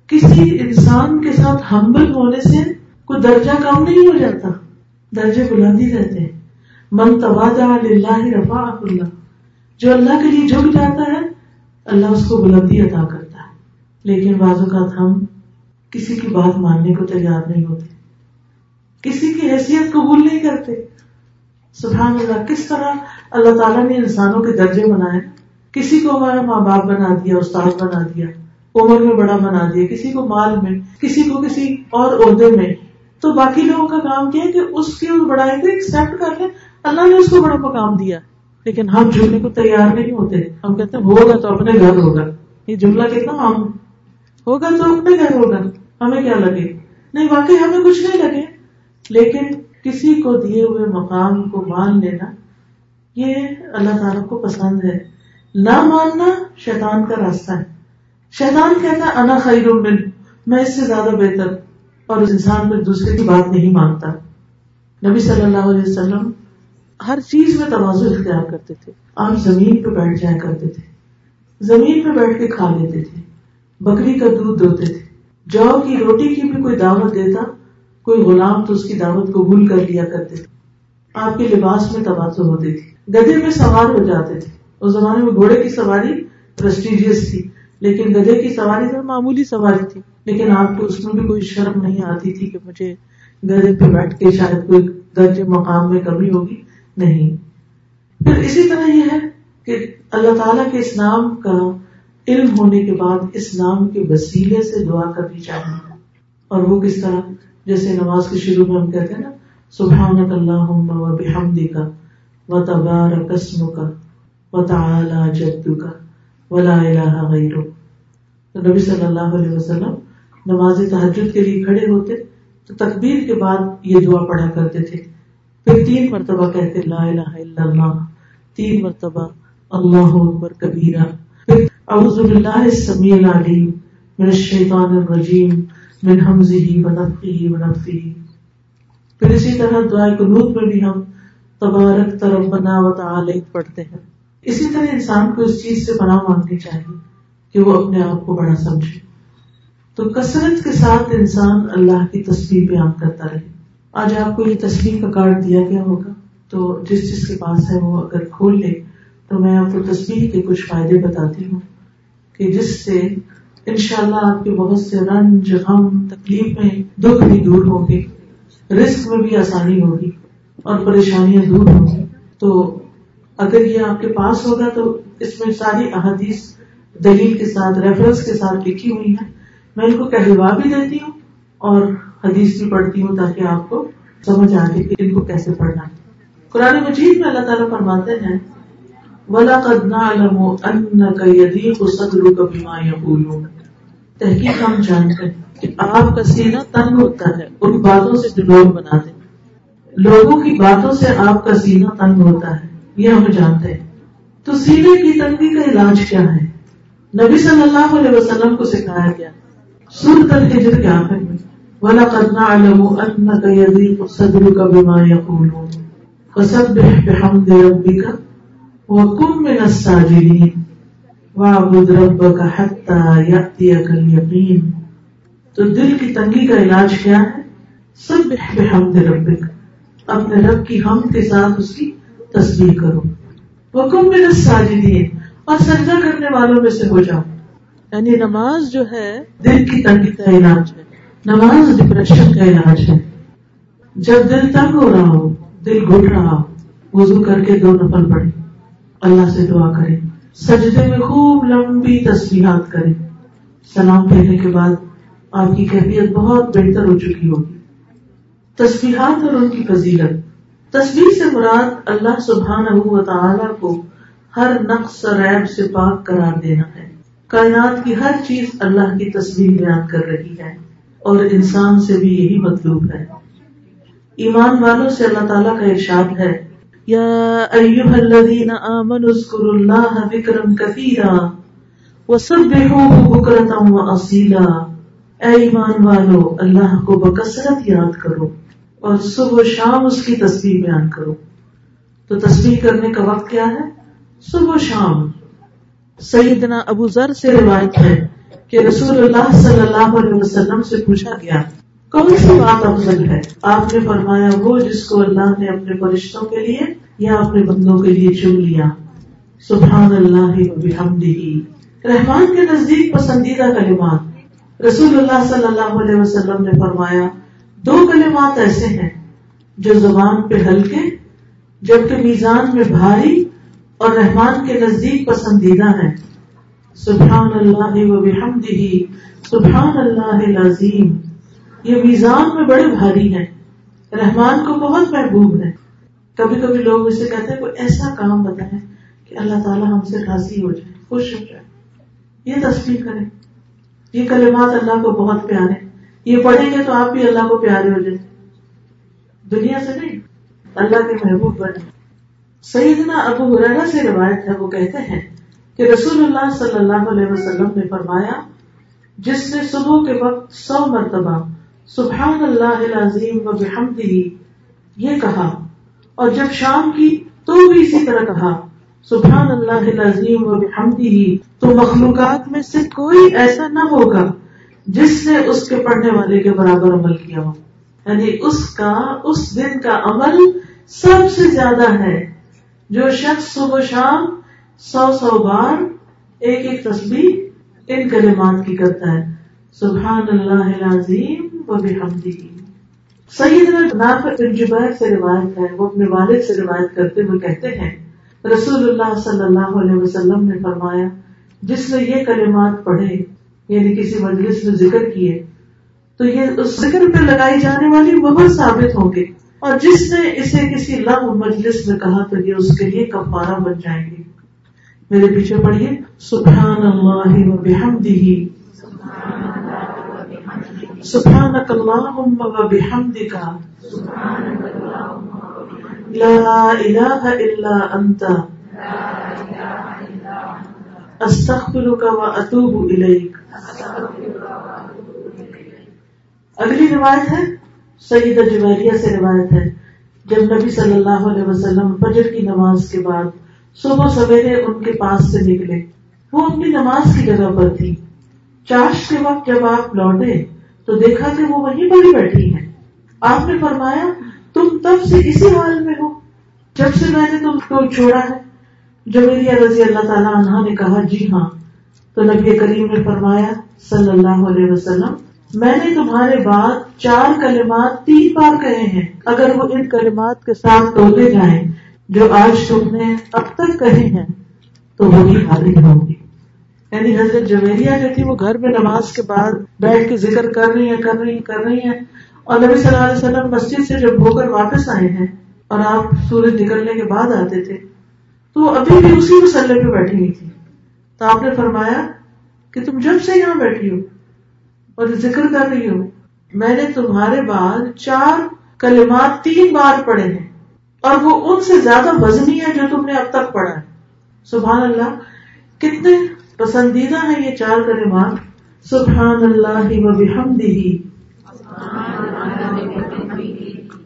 کسی انسان کے ساتھ ہمبل ہونے سے کوئی درجہ کام نہیں ہو جاتا۔ درجے بلندی رہتے ہیں۔ من توازا اللہ رفا اللہ جو اللہ کے لیے جھک جاتا ہے، اللہ اس کو بلندی عطا کرتا ہے۔ لیکن بعض اوقات ہم کسی کی بات ماننے کو تیار نہیں ہوتے۔ کسی کی حیثیت قبول نہیں کرتے۔ سبحان اللہ، کس طرح اللہ تعالیٰ نے انسانوں کے درجے بنائے۔ کسی کو ہمارا ماں باپ بنا دیا، استاد بنا دیا، عمر میں بڑا بنا دیا، کسی کو مال میں، کسی کو کسی اور عہدے میں۔ تو باقی لوگوں کا کام کیا ہے کہ اس کی بڑائی کو ایکسپٹ کر لیں۔ اللہ نے اس کو بڑا مقام دیا۔ لیکن ہم جھوٹنے کو تیار نہیں ہوتے۔ ہم کہتے ہیں ہوگا تو اپنے گھر ہوگا۔ یہ جملہ کتنا عام ہوگا تو اپنے گھر ہوگا۔ ہمیں کیا لگے؟ نہیں واقعی ہمیں کچھ نہیں لگے۔ لیکن کسی کو دیے ہوئے مقام کو مان لینا یہ اللہ تعالیٰ کو پسند ہے۔ نہ ماننا شیطان کا راستہ ہے۔ شیطان کہتا ہے انا خیر من میں اس سے زیادہ بہتر اور اس انسان میں دوسرے کی بات نہیں مانتا۔ نبی صلی اللہ علیہ وسلم ہر چیز میں توازو اختیار کرتے تھے۔ آپ زمین پہ بیٹھ جایا کرتے تھے۔ زمین پہ بیٹھ کے کھا لیتے تھے۔ بکری کا دودھ دھوتے تھے۔ جو کی روٹی کی بھی کوئی دعوت دیتا، کوئی غلام تو اس کی دعوت قبول کر لیا کرتے تھے۔ آپ کے لباس میں توازو ہوتی تھی گدے میں سوار ہو جاتے تھے۔ اس زمانے میں گھوڑے کی سواری پرسٹیجیس تھی۔ لیکن گدے کی سواری تو معمولی سواری تھی، لیکن آپ کو اس میں بھی کوئی شرم نہیں آتی تھی کہ مجھے گدے پہ بیٹھ کے شاید کوئی درج مقام میں کمی ہوگی؟ نہیں۔ پھر اسی طرح یہ ہے کہ اللہ تعالیٰ کے اس نام کا علم ہونے کے بعد اس نام کے وسیلے سے دعا کرنی چاہیے۔ اور وہ کس طرح؟ جیسے نماز کے شروع میں ہم کہتے ہیں نا، سبحانک اللہم و بحمدی کا و تبار قسم کا و تعالی جدو کا ولا الہ غیرو تو نبی صلی اللہ علیہ وسلم نماز تحجد کے لیے کھڑے ہوتے، تو تکبیر کے بعد یہ دعا پڑھا کرتے تھے۔ پھر تین مرتبہ کہتے، لا الہ الا اللہ۔ تین مرتبہ اللہ اکبر کبیرہ۔ پھر اعوذ باللہ السمیع العلیم، من الشیطان الرجیم، من حمزه ونفخه ونفثه پھر اسی طرح دعائے قنوت میں بھی ہم تبارک تربنا و تعالی پڑھتے ہیں۔ اسی طرح انسان کو اس چیز سے پناہ مانگنی چاہیے کہ وہ اپنے آپ کو بڑا سمجھے۔ تو کثرت کے ساتھ انسان اللہ کی تصویر بیان کرتا رہے۔ آج آپ کو یہ تصویر کا کارڈ دیا گیا ہوگا۔ تو جس جس کے پاس ہے وہ اگر کھول لے، تو میں آپ کو تصویر کے کچھ فائدے بتاتی ہوں۔ کہ جس سے انشاءاللہ اللہ آپ کے بہت سے رنج، غم، تکلیفیں دکھ بھی دور ہوں گے رسک میں بھی آسانی ہوگی اور پریشانیاں دور ہوں گی۔ تو اگر یہ آپ کے پاس ہوگا تو اس میں ساری احادیث دلیل کے ساتھ ریفرنس کے ساتھ لکھی ہوئی ہیں۔ میں ان کو کہلوا بھی دیتی ہوں اور حدیث بھی پڑھتی ہوں تاکہ آپ کو سمجھ آ کہ ان کو کیسے پڑھنا ہے۔ قرآن مجید میں اللہ تعالیٰ فرماتے ہیں تحقیق ہم جانتے ہیں کہ آپ کا سینہ تنگ ہوتا ہے، ان باتوں سے جو لوگ بنا دیں لوگوں کی باتوں سے آپ کا سینہ تنگ ہوتا ہے۔ یہ ہم جانتے ہیں۔ تو سینے کی تنگی کا علاج کیا ہے؟ نبی صلی اللہ علیہ وسلم کو سکھایا گیا۔ سورت الحجر کے آخر میں، وَلَقَدْ نَعْلَمُ أَنَّكَ يَضِيقُ صَدْرُكَ بِمَا يَقُولُونَ۔ فَسَبِّحْ بِحَمْدِ رَبِّكَ وَكُمْ مِنَ السَّاجِدِينَ۔ وَعْبُدْ رَبَّكَ حَتَّى يَأْتِيَكَ الْيَقِينَ۔ تو دل کی تنگی کا علاج کیا ہے؟ سبح بحمد ربک اپنے رب کی حمد کے ساتھ اس کی تصویر کرو۔ وَكُمْ مِنَ السَّاجِدِينَ اور سجدہ کرنے والوں میں سے ہو جاؤ۔ یعنی نماز جو ہے دل کی تنگی کا علاج ہے۔ نماز ڈپریشن کا علاج ہے۔ جب دل تنگ ہو رہا ہو دل گھٹ رہا ہو وضو کر کے دو نفل پڑے اللہ سے دعا کرے سجدے میں خوب لمبی تصویرات کرے سلام پھیرنے کے بعد آپ کی کیفیت بہت بہتر ہو چکی ہوگی۔ تصویرات اور ان کی فضیلت۔ تصویر سے مراد اللہ سبحانہ و تعالی کو ہر نقص ریب سے پاک قرار دینا ہے۔ کائنات کی ہر چیز اللہ کی تصویر بیان کر رہی ہے اور انسان سے بھی یہی مطلوب ہے۔ ایمان والوں سے اللہ تعالیٰ کا ارشاد ہے۔ یا ایوہ الذین آمنوا اذکروا اللہ ذکرا کثیرا وسبحوه بکرتا و اصیلا۔ اے ایمان والو، اللہ کو بکثرت یاد کرو۔ اور صبح و شام اس کی تصویر بیان کرو۔ تو تصویر کرنے کا وقت کیا ہے؟ صبح و شام۔ سیدنا ابو ذر سے روایت ہے کہ رسول اللہ صلی اللہ علیہ وسلم سے پوچھا گیا، کون سی بات افضل ہے؟ آپ نے فرمایا، وہ جس کو اللہ نے اپنے فرشتوں کے لیے یا اپنے بندوں کے لیے چن لیا۔ سبحان اللہ رحمان کے نزدیک پسندیدہ کلمات۔ رسول اللہ صلی اللہ علیہ وسلم نے فرمایا دو کلمات ایسے ہیں جو زبان پہ ہلکے جبکہ میزان میں بھاری اور رحمان کے نزدیک پسندیدہ ہیں۔ سبحان اللہ و بحمدہ، سبحان اللہ العظیم۔ یہ میزان میں بڑے بھاری ہیں۔ رحمان کو بہت محبوب ہے کبھی کبھی لوگ اسے کہتے ہیں، کوئی ایسا کام بتائیں کہ اللہ تعالیٰ ہم سے راضی ہو جائے، خوش ہو جائے۔ یہ تصویر کریں۔ یہ کلمات اللہ کو بہت پیارے۔ یہ پڑھیں گے تو آپ بھی اللہ کو پیارے ہو جائیں۔ دنیا سے نہیں، اللہ کے محبوب بنے سیدنا ابو حرا سے روایت ہے، وہ کہتے ہیں کہ رسول اللہ صلی اللہ علیہ وسلم نے فرمایا، جس نے صبح کے وقت سو مرتبہ سبحان اللہ العظیم و بحمدہ یہ کہا، اور جب شام کی تو بھی اسی طرح کہا، سبحان اللہ العظیم و بحمدہ تو مخلوقات میں سے کوئی ایسا نہ ہوگا جس نے اس کے پڑھنے والے کے برابر عمل کیا ہو۔ یعنی اس کا، اس دن کا عمل سب سے زیادہ ہے۔ جو شخص صبح شام سو سو بار ایک ایک تصویر ان کلمات کی کرتا ہے۔ سبحان اللہ العظیم و بحمدہ۔ سیدنا نافع بن جبیر سے روایت ہے، وہ اپنے والد سے روایت کرتے ہوئے کہتے ہیں، رسول اللہ صلی اللہ علیہ وسلم نے فرمایا، جس نے یہ کلمات پڑھے یعنی کسی مجلس میں ذکر کیے، تو یہ اس ذکر پہ لگائی جانے والی بہت ثابت ہوں گے۔ اور جس نے اسے کسی لم مجلس میں کہا تو یہ اس کے لیے کفارہ بن جائیں گے۔ میرے پیچھے پڑھیے۔ سبحان اللہ و بحمدہ۔ سبحانک اللہم و بحمدک۔ لا الہ الا انت۔ استغفرک و اتوب الیک۔ اگلی روایت ہے، سید جویریہ سے روایت ہے۔ جب نبی صلی اللہ علیہ وسلم فجر کی نماز کے بعد صبح سویرے ان کے پاس سے نکلے، وہ اپنی نماز کی جگہ پر تھی۔ چاش کے وقت جب آپ لوٹے تو دیکھا کہ وہ وہیں پر ہی بیٹھی ہیں۔ آپ نے فرمایا، تم تب سے اسی حال میں ہو۔ جب سے میں نے تم کو چھوڑا ہے۔ میری رضی اللہ تعالیٰ عنہ نے کہا جی ہاں۔ تو نبی کریم نے فرمایا، صلی اللہ علیہ وسلم، میں نے تمہارے بعد چار کلمات تین بار کہے ہیں۔ اگر وہ ان کلمات کے ساتھ توڑے جائیں، جو آج تم نے اب تک کہے ہیں، تو وہی حاضر ہوں گی یعنی حضرت جویریہ جو تھی، وہ گھر میں نماز کے بعد بیٹھ کے ذکر کر رہی ہیں، کر رہی ہیں، کر رہی ہیں۔ اور نبی صلی اللہ علیہ وسلم مسجد سے جب ہو کر واپس آئے ہیں اور آپ سورج نکلنے کے بعد آتے تھے، تو ابھی بھی اسی مسئلے پہ بیٹھی ہوئی تھی۔ تو آپ نے فرمایا کہ تم جب سے یہاں بیٹھی ہو اور ذکر کر رہی ہو۔ میں نے تمہارے بعد چار کلمات تین بار پڑھے ہیں اور وہ ان سے زیادہ وزنی ہے جو تم نے اب تک پڑھا ہے۔ سبحان اللہ کتنے پسندیدہ ہیں یہ چار کلمات۔ سبحان اللہ و بحمدہ۔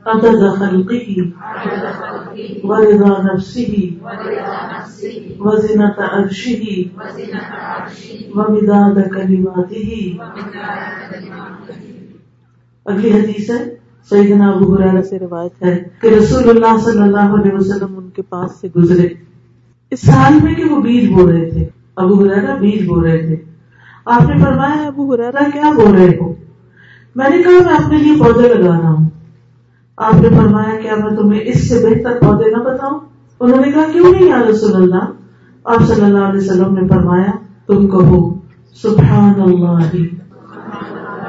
عدد خلقه ورضا نفسه وزنة عرشه ومداد كلماته. اگلی حدیث ہے سیدنا ابو حرارہ سے روایت ہے کہ رسول اللہ صلی اللہ علیہ وسلم ان کے پاس سے گزرے۔ اس حال میں کہ وہ بیج بو رہے تھے۔ ابو حرارہ بیج بو رہے تھے۔ آپ نے فرمایا ابو حرارہ کیا بول رہے ہو؟ میں نے کہا میں اپنے لیے پودے لگا رہا ہوں۔ آپ نے فرمایا کیا میں تمہیں اس سے بہتر پودے نہ بتاؤں، انہوں نے کہا، کیوں نہیں یا رسول اللہ؟ آپ صلی اللہ علیہ وسلم نے فرمایا، تم کہو سبحان اللہ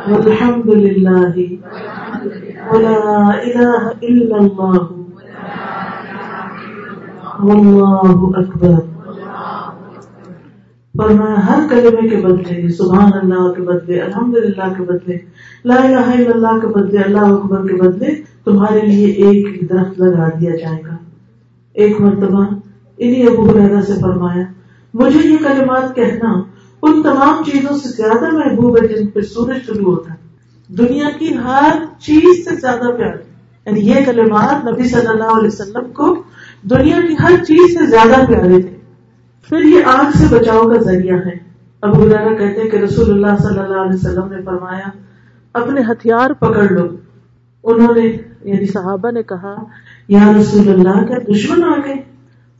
والحمد لله ولا إله إلا الله والله أكبر فرمایا، ہر کلمے کے بدلے سبحان اللہ کے بدلے الحمد للہ کے بدلے، لا الہ الا اللہ کے بدلے، اللہ اکبر کے بدلے تمہارے لیے ایک درخت لگا دیا جائے گا۔ ایک مرتبہ انہیں ابو حرا سے فرمایا، مجھے یہ کلمات کہنا ان تمام چیزوں سے زیادہ محبوب ہے جن پہ سورج شروع ہوتا ہے۔ دنیا کی ہر چیز سے زیادہ پیار۔ یعنی یہ کلمات نبی صلی اللہ علیہ وسلم کو دنیا کی ہر چیز سے زیادہ پیارے تھے۔ پھر یہ آگ سے بچاؤ کا ذریعہ ہے۔ ابو حرا کہتے ہیں کہ رسول اللہ صلی اللہ علیہ وسلم نے فرمایا، اپنے ہتھیار پکڑ لو۔ انہوں نے یعنی صحابہ نے کہا، یا رسول اللہ، کیا دشمن آ گئے؟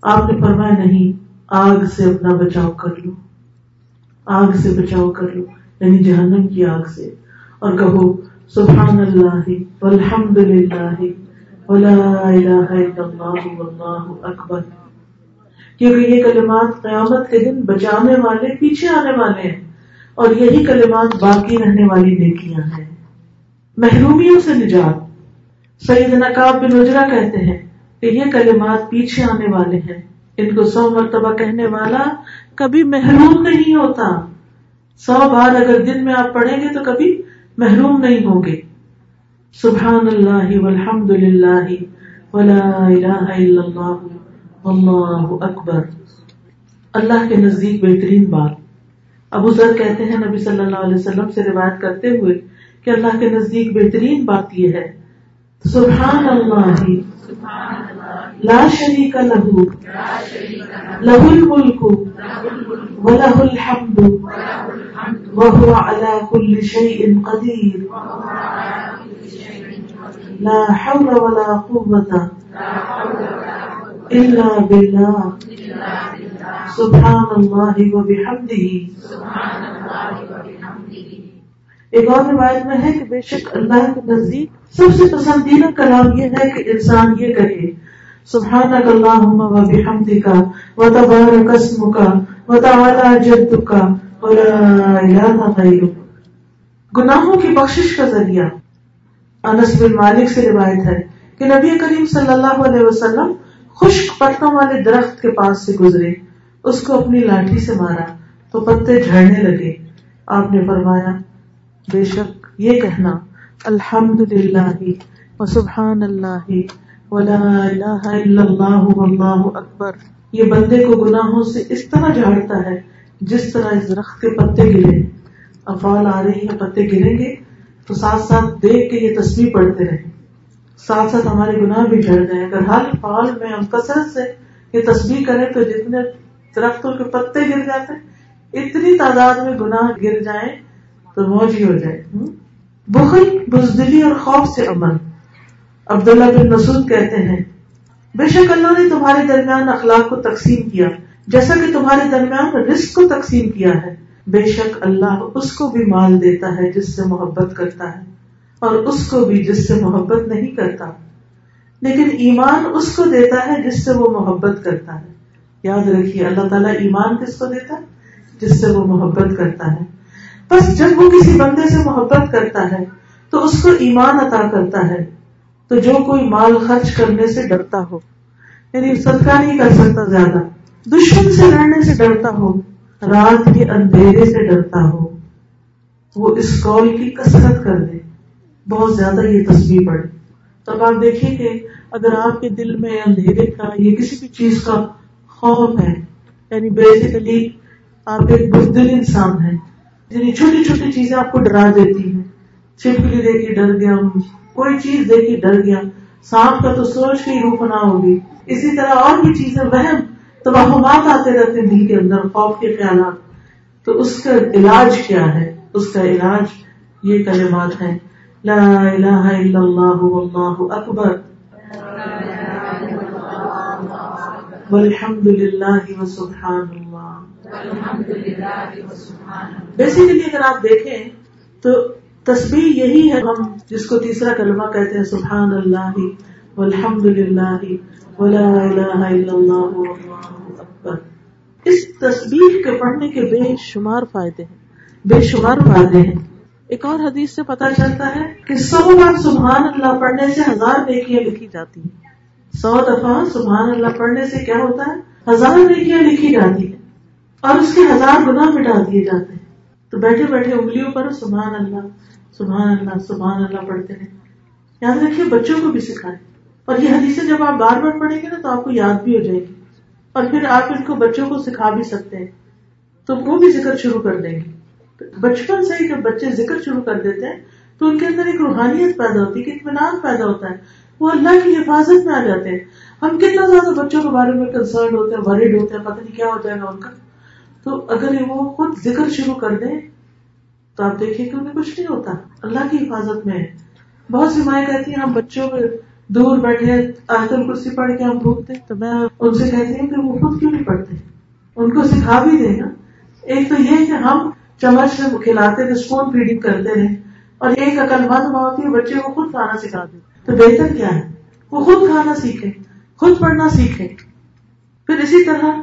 آپ نے فرمایا، نہیں، آگ سے اپنا بچاؤ کر لو۔ آگ سے بچاؤ کر لو یعنی جہنم کی آگ سے۔ اور کہو، سبحان اللہ، والحمد للہ، ولا الہ الا اللہ، واللہ اکبر۔ کیونکہ یہ کلمات قیامت کے دن بچانے والے، پیچھے آنے والے ہیں، اور یہی کلمات باقی رہنے والی نیکیاں ہیں۔ محرومیوں سے نجات۔ سعید نقاب بن اجرا کہتے ہیں کہ یہ کلمات پیچھے آنے والے ہیں۔ ان کو سو مرتبہ کہنے والا کبھی محروم نہیں ہوتا۔ سو بار اگر دن میں آپ پڑھیں گے تو کبھی محروم نہیں ہوں گے۔ سبحان اللہ والحمد للہ ولا الہ الا اللہ واللہ اکبر۔ اللہ کے نزدیک بہترین بات۔ ابو ذر کہتے ہیں نبی صلی اللہ علیہ وسلم سے روایت کرتے ہوئے کہ اللہ کے نزدیک بہترین بات یہ ہے۔ سبحان اللہ لا شریک لہو لہ الملک ولہ الحمد وهو على كل شيء قدير لا حول ولا قوة إلا بالله سبحان الله وبحمده سبحان الله وبحمده ایک اور روایت میں ہے کہ بے شک اللہ کے نزدیک سب سے پسندیدہ کلام یہ ہے کہ انسان یہ کہے سبحانک اللہم و بحمدک و تبارک اسمک و تعالی جدک و لا الہ غیرک۔ گناہوں کی بخشش کا ذریعہ۔ انس بن مالک سے روایت ہے کہ نبی کریم صلی اللہ علیہ وسلم خشک پتوں والے درخت کے پاس سے گزرے، اس کو اپنی لاٹھی سے مارا تو پتے جھڑنے لگے۔ آپ نے فرمایا بے شک یہ کہنا الحمد للہ و سبحان اللہ ولا الہ الا اللہ واللہ اکبر۔ یہ بندے کو گناہوں سے اس طرح جھاڑتا ہے، جس طرح اس درخت کے پتے گرے۔ افعال آ رہی ہیں، پتے گریں گے۔ تو ساتھ ساتھ دیکھ کے یہ تصویر پڑھتے رہے ساتھ ساتھ ہمارے گناہ بھی جھڑ گئے اگر ہر فال میں ہم کثرت سے یہ تصویر کریں تو جتنے درختوں کے پتے گر جاتے ہیں، اتنی تعداد میں گناہ گر جائیں۔ تو موج ہی ہو جائے۔ بخل بزدلی اور خوف سے امن۔ عبداللہ بن مسعود کہتے ہیں، بے شک اللہ نے تمہارے درمیان اخلاق کو تقسیم کیا، جیسا کہ تمہارے درمیان رزق کو تقسیم کیا ہے۔ بے شک اللہ اس کو بھی مال دیتا ہے جس سے محبت کرتا ہے، اور اس کو بھی جس سے محبت نہیں کرتا۔ لیکن ایمان اس کو دیتا ہے جس سے وہ محبت کرتا ہے۔ یاد رکھیے، اللہ تعالیٰ ایمان کس کو دیتا ہے؟ جس سے وہ محبت کرتا ہے۔ بس جب وہ کسی بندے سے محبت کرتا ہے، تو اس کو ایمان عطا کرتا ہے۔ تو جو کوئی مال خرچ کرنے سے ڈرتا ہو یعنی صدقہ نہیں کر سکتا زیادہ، دشمن سے لڑنے سے ڈرتا ہو، رات کے اندھیرے سے ڈرتا ہو، وہ اس کال کی کسرت کر دے بہت زیادہ یہ تصویر پڑے تو اب آپ دیکھیے کہ اگر آپ کے دل میں اندھیرے کا، یا کسی بھی چیز کا خوف ہے یعنی بیسیکلی آپ ایک بزدل انسان ہیں۔ یعنی چھوٹی چھوٹی چیزیں آپ کو ڈرا دیتی ہیں۔ چھپکلی دیکھی ڈر گیا جی۔ کوئی چیز دیکھی ڈر گیا۔ سانپ کا تو سوچ کے روپ نہ ہوگی اسی طرح اور بھی چیزیں، وہم۔ تو آتے رہتے ہیں دل کے اندر، خوف کے خیالات۔ تو اس کا علاج کیا ہے؟ اس کا علاج یہ کلمات ہیں۔ لا الہ الا اللہ واللہ اکبر۔ والحمد للہ وسبحان اللہ بیسیکلی اگر آپ دیکھیں تو تصویر یہی ہے ہم جس کو تیسرا کلمہ کہتے ہیں سبحان اللہ والحمد للہ ولا الہ الا اللہ اکبر. اس تصویر کے پڑھنے کے بے شمار فائدے ہیں. بے شمار فائدے ہیں. ایک اور حدیث سے پتا چلتا ہے کہ سو بار سبحان اللہ پڑھنے سے ہزار نیکیاں لکھی جاتی ہیں. سو دفعہ سبحان اللہ پڑھنے سے کیا ہوتا ہے؟ ہزار نیکیاں لکھی جاتی ہیں اور اس کے ہزار گنا مٹا دیے جاتے ہیں۔ تو بیٹھے بیٹھے انگلیوں پر سبحان اللہ سبحان اللہ سبحان اللہ پڑھتے ہیں۔ یاد رکھیے، بچوں کو بھی سکھائے اور یہ حدیثیں جب آپ بار بار پڑھیں گے نا تو آپ کو یاد بھی ہو جائے گی۔ اور پھر آپ ان کو بچوں کو سکھا بھی سکتے ہیں۔ تو وہ بھی ذکر شروع کر دیں گے۔ بچپن سے ہی جب بچے ذکر شروع کر دیتے ہیں تو ان کے اندر ایک روحانیت پیدا ہوتی ہے اطمینان پیدا ہوتا ہے۔ وہ اللہ کی حفاظت میں آ جاتے ہیں۔ ہم کتنا زیادہ بچوں کے بارے میں کنسرن ہوتے ہیں ورڈ ہوتے ہیں، پتہ نہیں کیا ہو جائے گا ان کا۔ تو اگر وہ خود ذکر شروع کر دیں، تو آپ دیکھیں کہ انہیں کچھ نہیں ہوتا۔ اللہ کی حفاظت میں ہے۔ بہت سی مائیں کہتی ہیں، ہم بچوں میں دور بیٹھے آیت الکرسی پڑھ کے ہم بھوکتے تو میں ان سے کہتی ہوں کہ وہ خود کیوں نہیں پڑھتے؟ ان کو سکھا بھی دے گا ایک تو یہ کہ ہم چمچ میں کھلاتے تھے اسپون فیڈنگ کرتے رہے اور ایک عقل مند ماں ہوتی ہے بچے کو خود کھانا سکھا دے تو بہتر کیا ہے؟ وہ خود کھانا سیکھے، خود پڑھنا سیکھے۔ پھر اسی طرح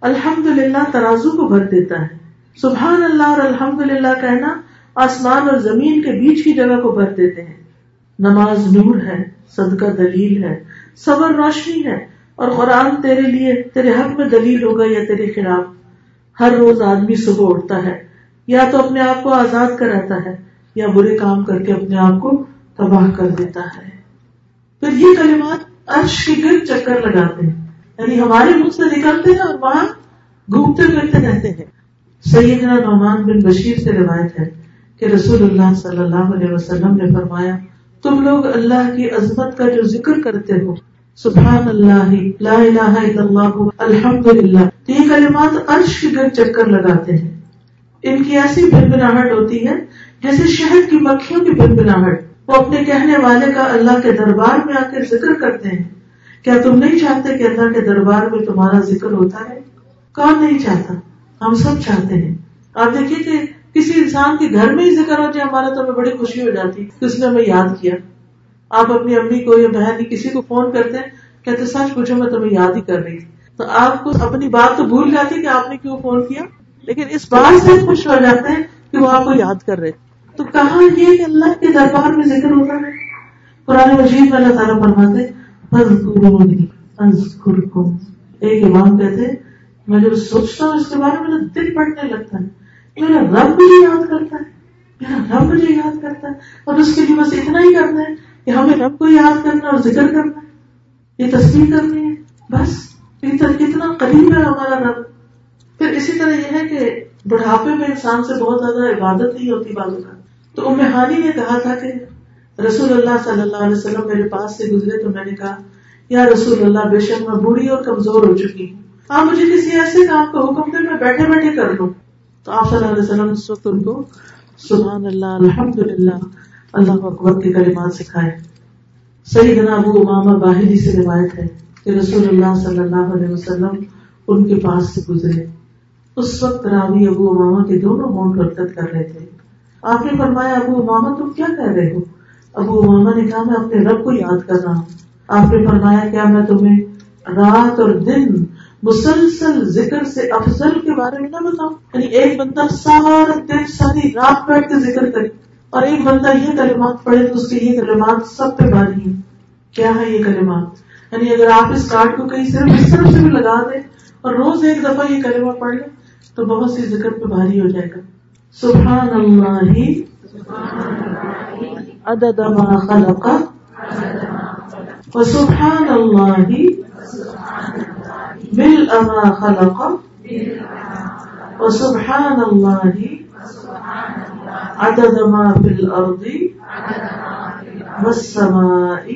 الحمد للہ ترازو کو بھر دیتا ہے۔ سبحان اللہ اور الحمد للہ کہنا آسمان اور زمین کے بیچ کی جگہ کو بھر دیتے ہیں۔ نماز نور ہے، صدقہ دلیل ہے، صبر روشنی ہے اور قرآن تیرے لیے، تیرے حق میں دلیل ہوگا یا تیرے خلاف۔ ہر روز آدمی صبح اٹھتا ہے، یا تو اپنے آپ کو آزاد کراتا ہے، یا برے کام کر کے اپنے آپ کو تباہ کر دیتا ہے۔ پھر یہ کلمات عرش کے گرد چکر لگاتے ہیں۔ یعنی ہمارے منہ سے نکلتے ہیں اور وہاں گھومتے پھرتے رہتے ہیں۔ سیدنا نعمان بن بشیر سے روایت ہے کہ رسول اللہ صلی اللہ علیہ وسلم نے فرمایا، تم لوگ اللہ کی عظمت کا جو ذکر کرتے ہو، سبحان اللہ، لا الہ الا اللہ الحمد للہ یہ کلمات عرش کی گر چکر لگاتے ہیں۔ ان کی ایسی بنبناہٹ ہوتی ہے جیسے شہد کی مکھیوں کی بنبناہٹ وہ اپنے کہنے والے کا اللہ کے دربار میں آ کر ذکر کرتے ہیں۔ کیا تم نہیں چاہتے کہ اللہ کے دربار میں تمہارا ذکر ہوتا ہے کون نہیں چاہتا؟ ہم سب چاہتے ہیں۔ آپ دیکھیے کہ کسی انسان کے گھر میں ہی ذکر ہو جائے ہمارا تو ہمیں بڑی خوشی ہو جاتی کہ اس نے ہمیں یاد کیا۔ آپ اپنی امی کو یا بہن کسی کو فون کرتے ہیں، کہتے سچ پوچھو، میں تمہیں یاد ہی کر رہی تھی۔ تو آپ کو اپنی بات تو بھول جاتی کہ آپ نے کیوں فون کیا، لیکن اس بات سے خوش ہو جاتے ہیں کہ وہ آپ کو یاد کر رہے تو کہاں یہ کہ اللہ کے دربار میں ذکر ہوتا ہے؟ پرانے مجید میں اللہ تعالیٰ فرماتے ایک امام کہتے میں جب سوچتا ہوں اس کے بارے میں دل پڑنے لگتا ہے۔ میرا رب مجھے یاد کرتا ہے، میرا رب مجھے یاد کرتا ہے۔ اور اس کے لیے بس اتنا ہی کرنا ہے کہ ہمیں رب کو یاد کرنا اور ذکر کرنا ہے۔ یہ تصویر کرنی ہے۔ بس کتنا قریب ہے ہمارا رب۔ پھر اسی طرح یہ ہے کہ بڑھاپے میں انسان سے بہت زیادہ عبادت نہیں ہوتی بازو کا تو ام ہانی نے کہا تھا کہ رسول اللہ صلی اللہ علیہ وسلم میرے پاس سے گزرے تو میں نے کہا، یا رسول اللہ، بے شک میں بوڑھی اور کمزور ہو چکی ہوں۔ آپ مجھے کسی ایسے کام کا حکم دیں، میں بیٹھے بیٹھے کر لوں۔ تو آپ صلی اللہ علیہ وسلم اس وقت ان کو، سبحان اللہ الحمد للہ اللہ اکبر کے کلمات سکھائے۔ صحیح دن ابو امام باہری سے روایت ہے کہ رسول اللہ صلی اللہ علیہ وسلم ان کے پاس سے گزرے۔ اس وقت راوی ابو اماما کے دونوں ہونٹ حرکت کر رہے تھے۔ آپ نے فرمایا، ابو اماما تم کیا کہہ رہے ہو؟ ابو اماما نے کہا، میں اپنے رب کو یاد کر رہا ہوں۔ آپ نے فرمایا، کیا میں تمہیں رات اور دن مسلسل ذکر سے افضل کے بارے میں نہ بتاؤں؟ یعنی ایک بندہ سارا دن، ساری رات بیٹھ کے ذکر کرے اور ایک بندہ یہ کلمات پڑھے تو اس کے یہ کلمات سب پہ بھاری ہیں کیا ہے یہ کلمات؟ یعنی اگر آپ اس کارڈ کو کہیں صرف اس طرف سے بھی لگا دیں اور روز ایک دفعہ یہ کلمہ پڑھ لیں، تو بہت سی ذکر پہ بھاری ہو جائے گا۔ سبحان اللہ عدد ما خلق وسبحان اللہ ملء ما خلق وسبحان الله عدد ما في الأرض والسماء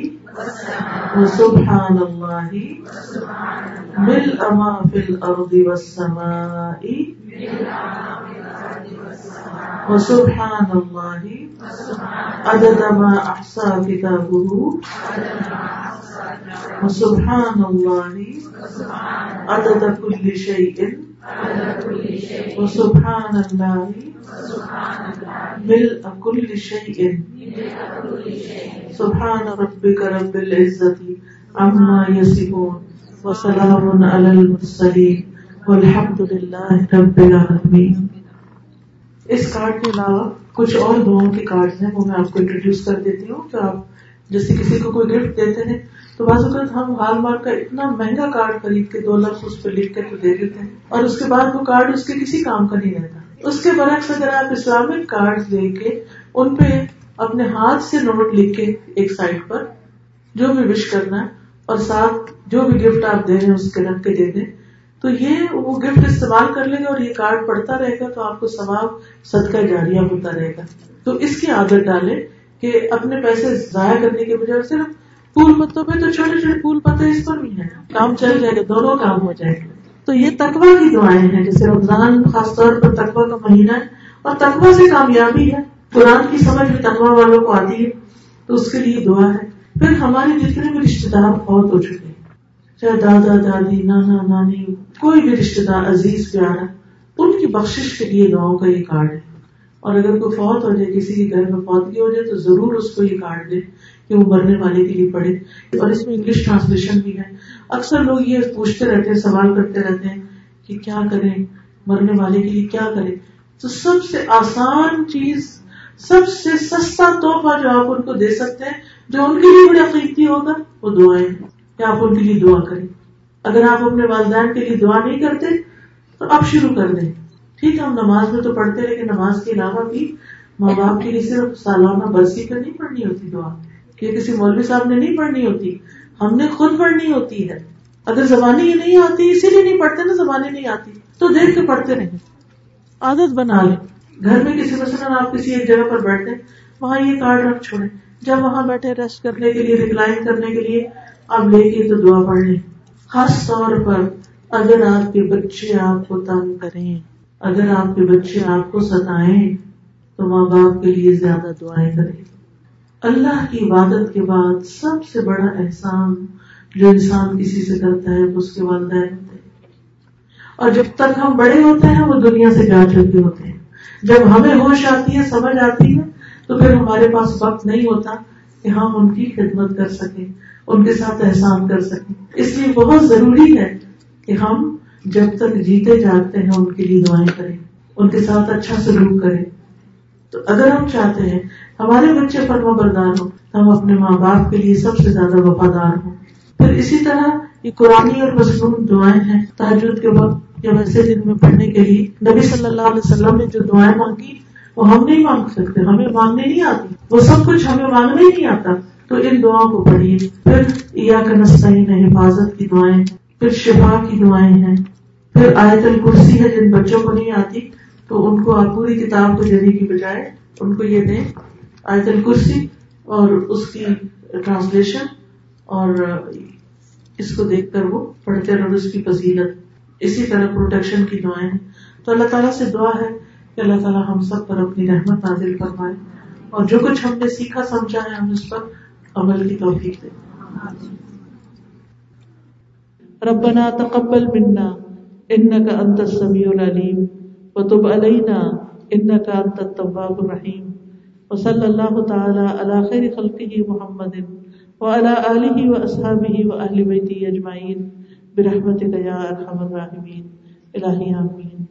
وسبحان الله ملء ما في الأرض والسماء وسبحان الله عدد ما أحصى كتابه وسبحان الله عدد كل شيء وسبحان الله ملء كل شيء سبحان ربك رب العزة عما يصفون وسلام على المرسلين والحمد لله رب العالمين اس کارڈ کے علاوہ کچھ اور دعاؤں کے کارڈ ہیں وہ میں آپ کو انٹروڈیوس کر دیتی ہوں کہ آپ جیسے کسی کو کوئی گفٹ دیتے ہیں تو بعض اوقات ہم ہال مارک کا اتنا مہنگا کارڈ خرید کے دو لفظ اس پہ لکھ کے تو دے دیتے ہیں اور اس کے بعد وہ کارڈ اس کے کسی کام کا نہیں رہتا۔ اس کے برعکس اگر آپ اسلامک کارڈ لے کے ان پہ اپنے ہاتھ سے نوٹ لکھ کے ایک سائڈ پر جو بھی وش کرنا ہے اور ساتھ جو بھی گفٹ آپ دے رہے ہیں اس کے رکھ کے دے دیں تو یہ وہ گفٹ استعمال کر لیں گے اور یہ کارڈ پڑتا رہے گا تو آپ کو ثواب صدقہ جاریہ ہوتا رہے گا۔ تو اس کی عادت ڈالیں کہ اپنے پیسے ضائع کرنے کے بجائے صرف پھول پتوں پہ تو چھوٹے چھوٹے پھول پتے اس پر بھی ہیں۔ کام چل جائے گا، دونوں کام ہو جائے گا۔ تو یہ تقوا کی دعائیں ہیں جیسے رمضان خاص طور پر تقوا کا مہینہ ہے اور تقوا سے کامیابی ہے۔ قرآن کی سمجھ بھی تقوا والوں کو آتی ہے تو اس کے لیے دعا ہے۔ پھر ہمارے جتنے بھی رشتے دار بہت ہو چکے ہیں۔ چاہے دادا دادی، نانا، نانی، کوئی بھی رشتے دار عزیز، پیارا، ان کی بخش کے لیے دعاؤں کا یہ کارڈ ہے۔ اور اگر کوئی فوت ہو جائے، کسی کے گھر میں فوتگی ہو جائے، تو ضرور اس کو یہ کارڈ دے کہ وہ مرنے والے کے لیے پڑھے۔ اور اس میں انگلش ٹرانسلیشن بھی ہے۔ اکثر لوگ یہ پوچھتے رہتے ہیں، سوال کرتے رہتے ہیں کہ کیا کریں؟ مرنے والے کے لیے کیا کریں؟ تو سب سے آسان چیز، سب سے سستا تحفہ جو آپ ان کو دے سکتے ہیں، جو ان کے لیے بڑا قیمتی ہوگا، وہ دعائیں کہ آپ ان کے لیے دعا کریں۔ اگر آپ اپنے والدین کے لیے دعا نہیں کرتے، تو آپ شروع کر دیں۔ ٹھیک ہے، ہم نماز میں تو پڑھتے لیکن نماز کے علاوہ بھی ماں باپ کے لیے صرف سالانہ برسی پر نہیں پڑھنی ہوتی دعا، کہ کسی مولوی صاحب نے نہیں پڑھنی ہوتی۔ ہم نے خود پڑھنی ہوتی ہے۔ اگر زبانی ہی نہیں آتی، اسی لیے نہیں پڑھتے نا زبانی نہیں آتی۔ تو دیکھ کے پڑھتے رہیں۔ عادت بنا لیں۔ گھر میں کسی مثلاً آپ کسی ایک جگہ پر بیٹھے وہاں یہ کارڈ رکھ چھوڑے جب وہاں بیٹھے، ریسٹ کرنے کے لیے، ریکلائن کرنے کے لیے آپ لے کے تو دعا پڑھ لیں خاص طور پر اگر آپ کے بچے آپ کو تنگ کریں، اگر آپ کے بچے آپ کو ستائیں، تو ماں باپ کے لیے زیادہ دعائیں کریں۔ اللہ کی عبادت کے بعد سب سے بڑا احسان جو انسان کسی سے کرتا ہے، اس کے والدین ہوتے ہیں۔ اور جب تک ہم بڑے ہوتے ہیں، وہ دنیا سے جا چکے ہوتے ہیں۔ جب ہمیں ہوش آتی ہے، سمجھ آتی ہے، تو پھر ہمارے پاس وقت نہیں ہوتا کہ ہم ان کی خدمت کر سکیں۔ ان کے ساتھ احسان کر سکیں۔ اس لیے بہت ضروری ہے کہ ہم جب تک جیتے جاگتے ہیں، ان کے لیے دعائیں کریں، ان کے ساتھ اچھا سلوک کریں۔ تو اگر ہم چاہتے ہیں ہمارے بچے فرما بردار ہوں ہم اپنے ماں باپ کے لیے سب سے زیادہ وفادار ہوں۔ پھر اسی طرح یہ قرآن اور مصنوع دعائیں ہیں۔ تاجد کے وقت یا ویسے دن میں پڑھنے کے لیے نبی صلی اللہ علیہ وسلم نے جو دعائیں مانگی، وہ ہم نہیں مانگ سکتے، ہمیں مانگنے نہیں آتی۔ وہ سب کچھ ہمیں مانگنے نہیں آتا۔ تو ان دعاؤں کو پڑھیے۔ پھر یا کا نسطین حفاظت کی دعائیں، پھر شفا کی دعائیں ہیں۔ پھر آیت الکرسی ہے، جن بچوں کو نہیں آتی، تو ان کو آپ پوری کتاب کو دینے کی بجائے ان کو یہ دیں۔ آیت الکرسی اور اس کی ٹرانسلیشن اور اس کو دیکھ کر وہ پڑھتے رہو، اس کی فضیلت۔ اسی طرح پروٹیکشن کی دعائیں تو اللہ تعالیٰ سے دعا ہے کہ اللہ تعالیٰ ہم سب پر اپنی رحمت نازل فرمائے۔ اور جو کچھ ہم نے سیکھا، سمجھا ہے ہم اس پر عمل کی توفیق دیں ربنا تقبل منا انك انت السميع العليم وتب علينا انك انت التواب الرحيم وصلى الله تعالى على خير خلقه محمد وعلى اله واصحابه واهل بيته اجمعين برحمتك يا ارحم الراحمين الہی آمین۔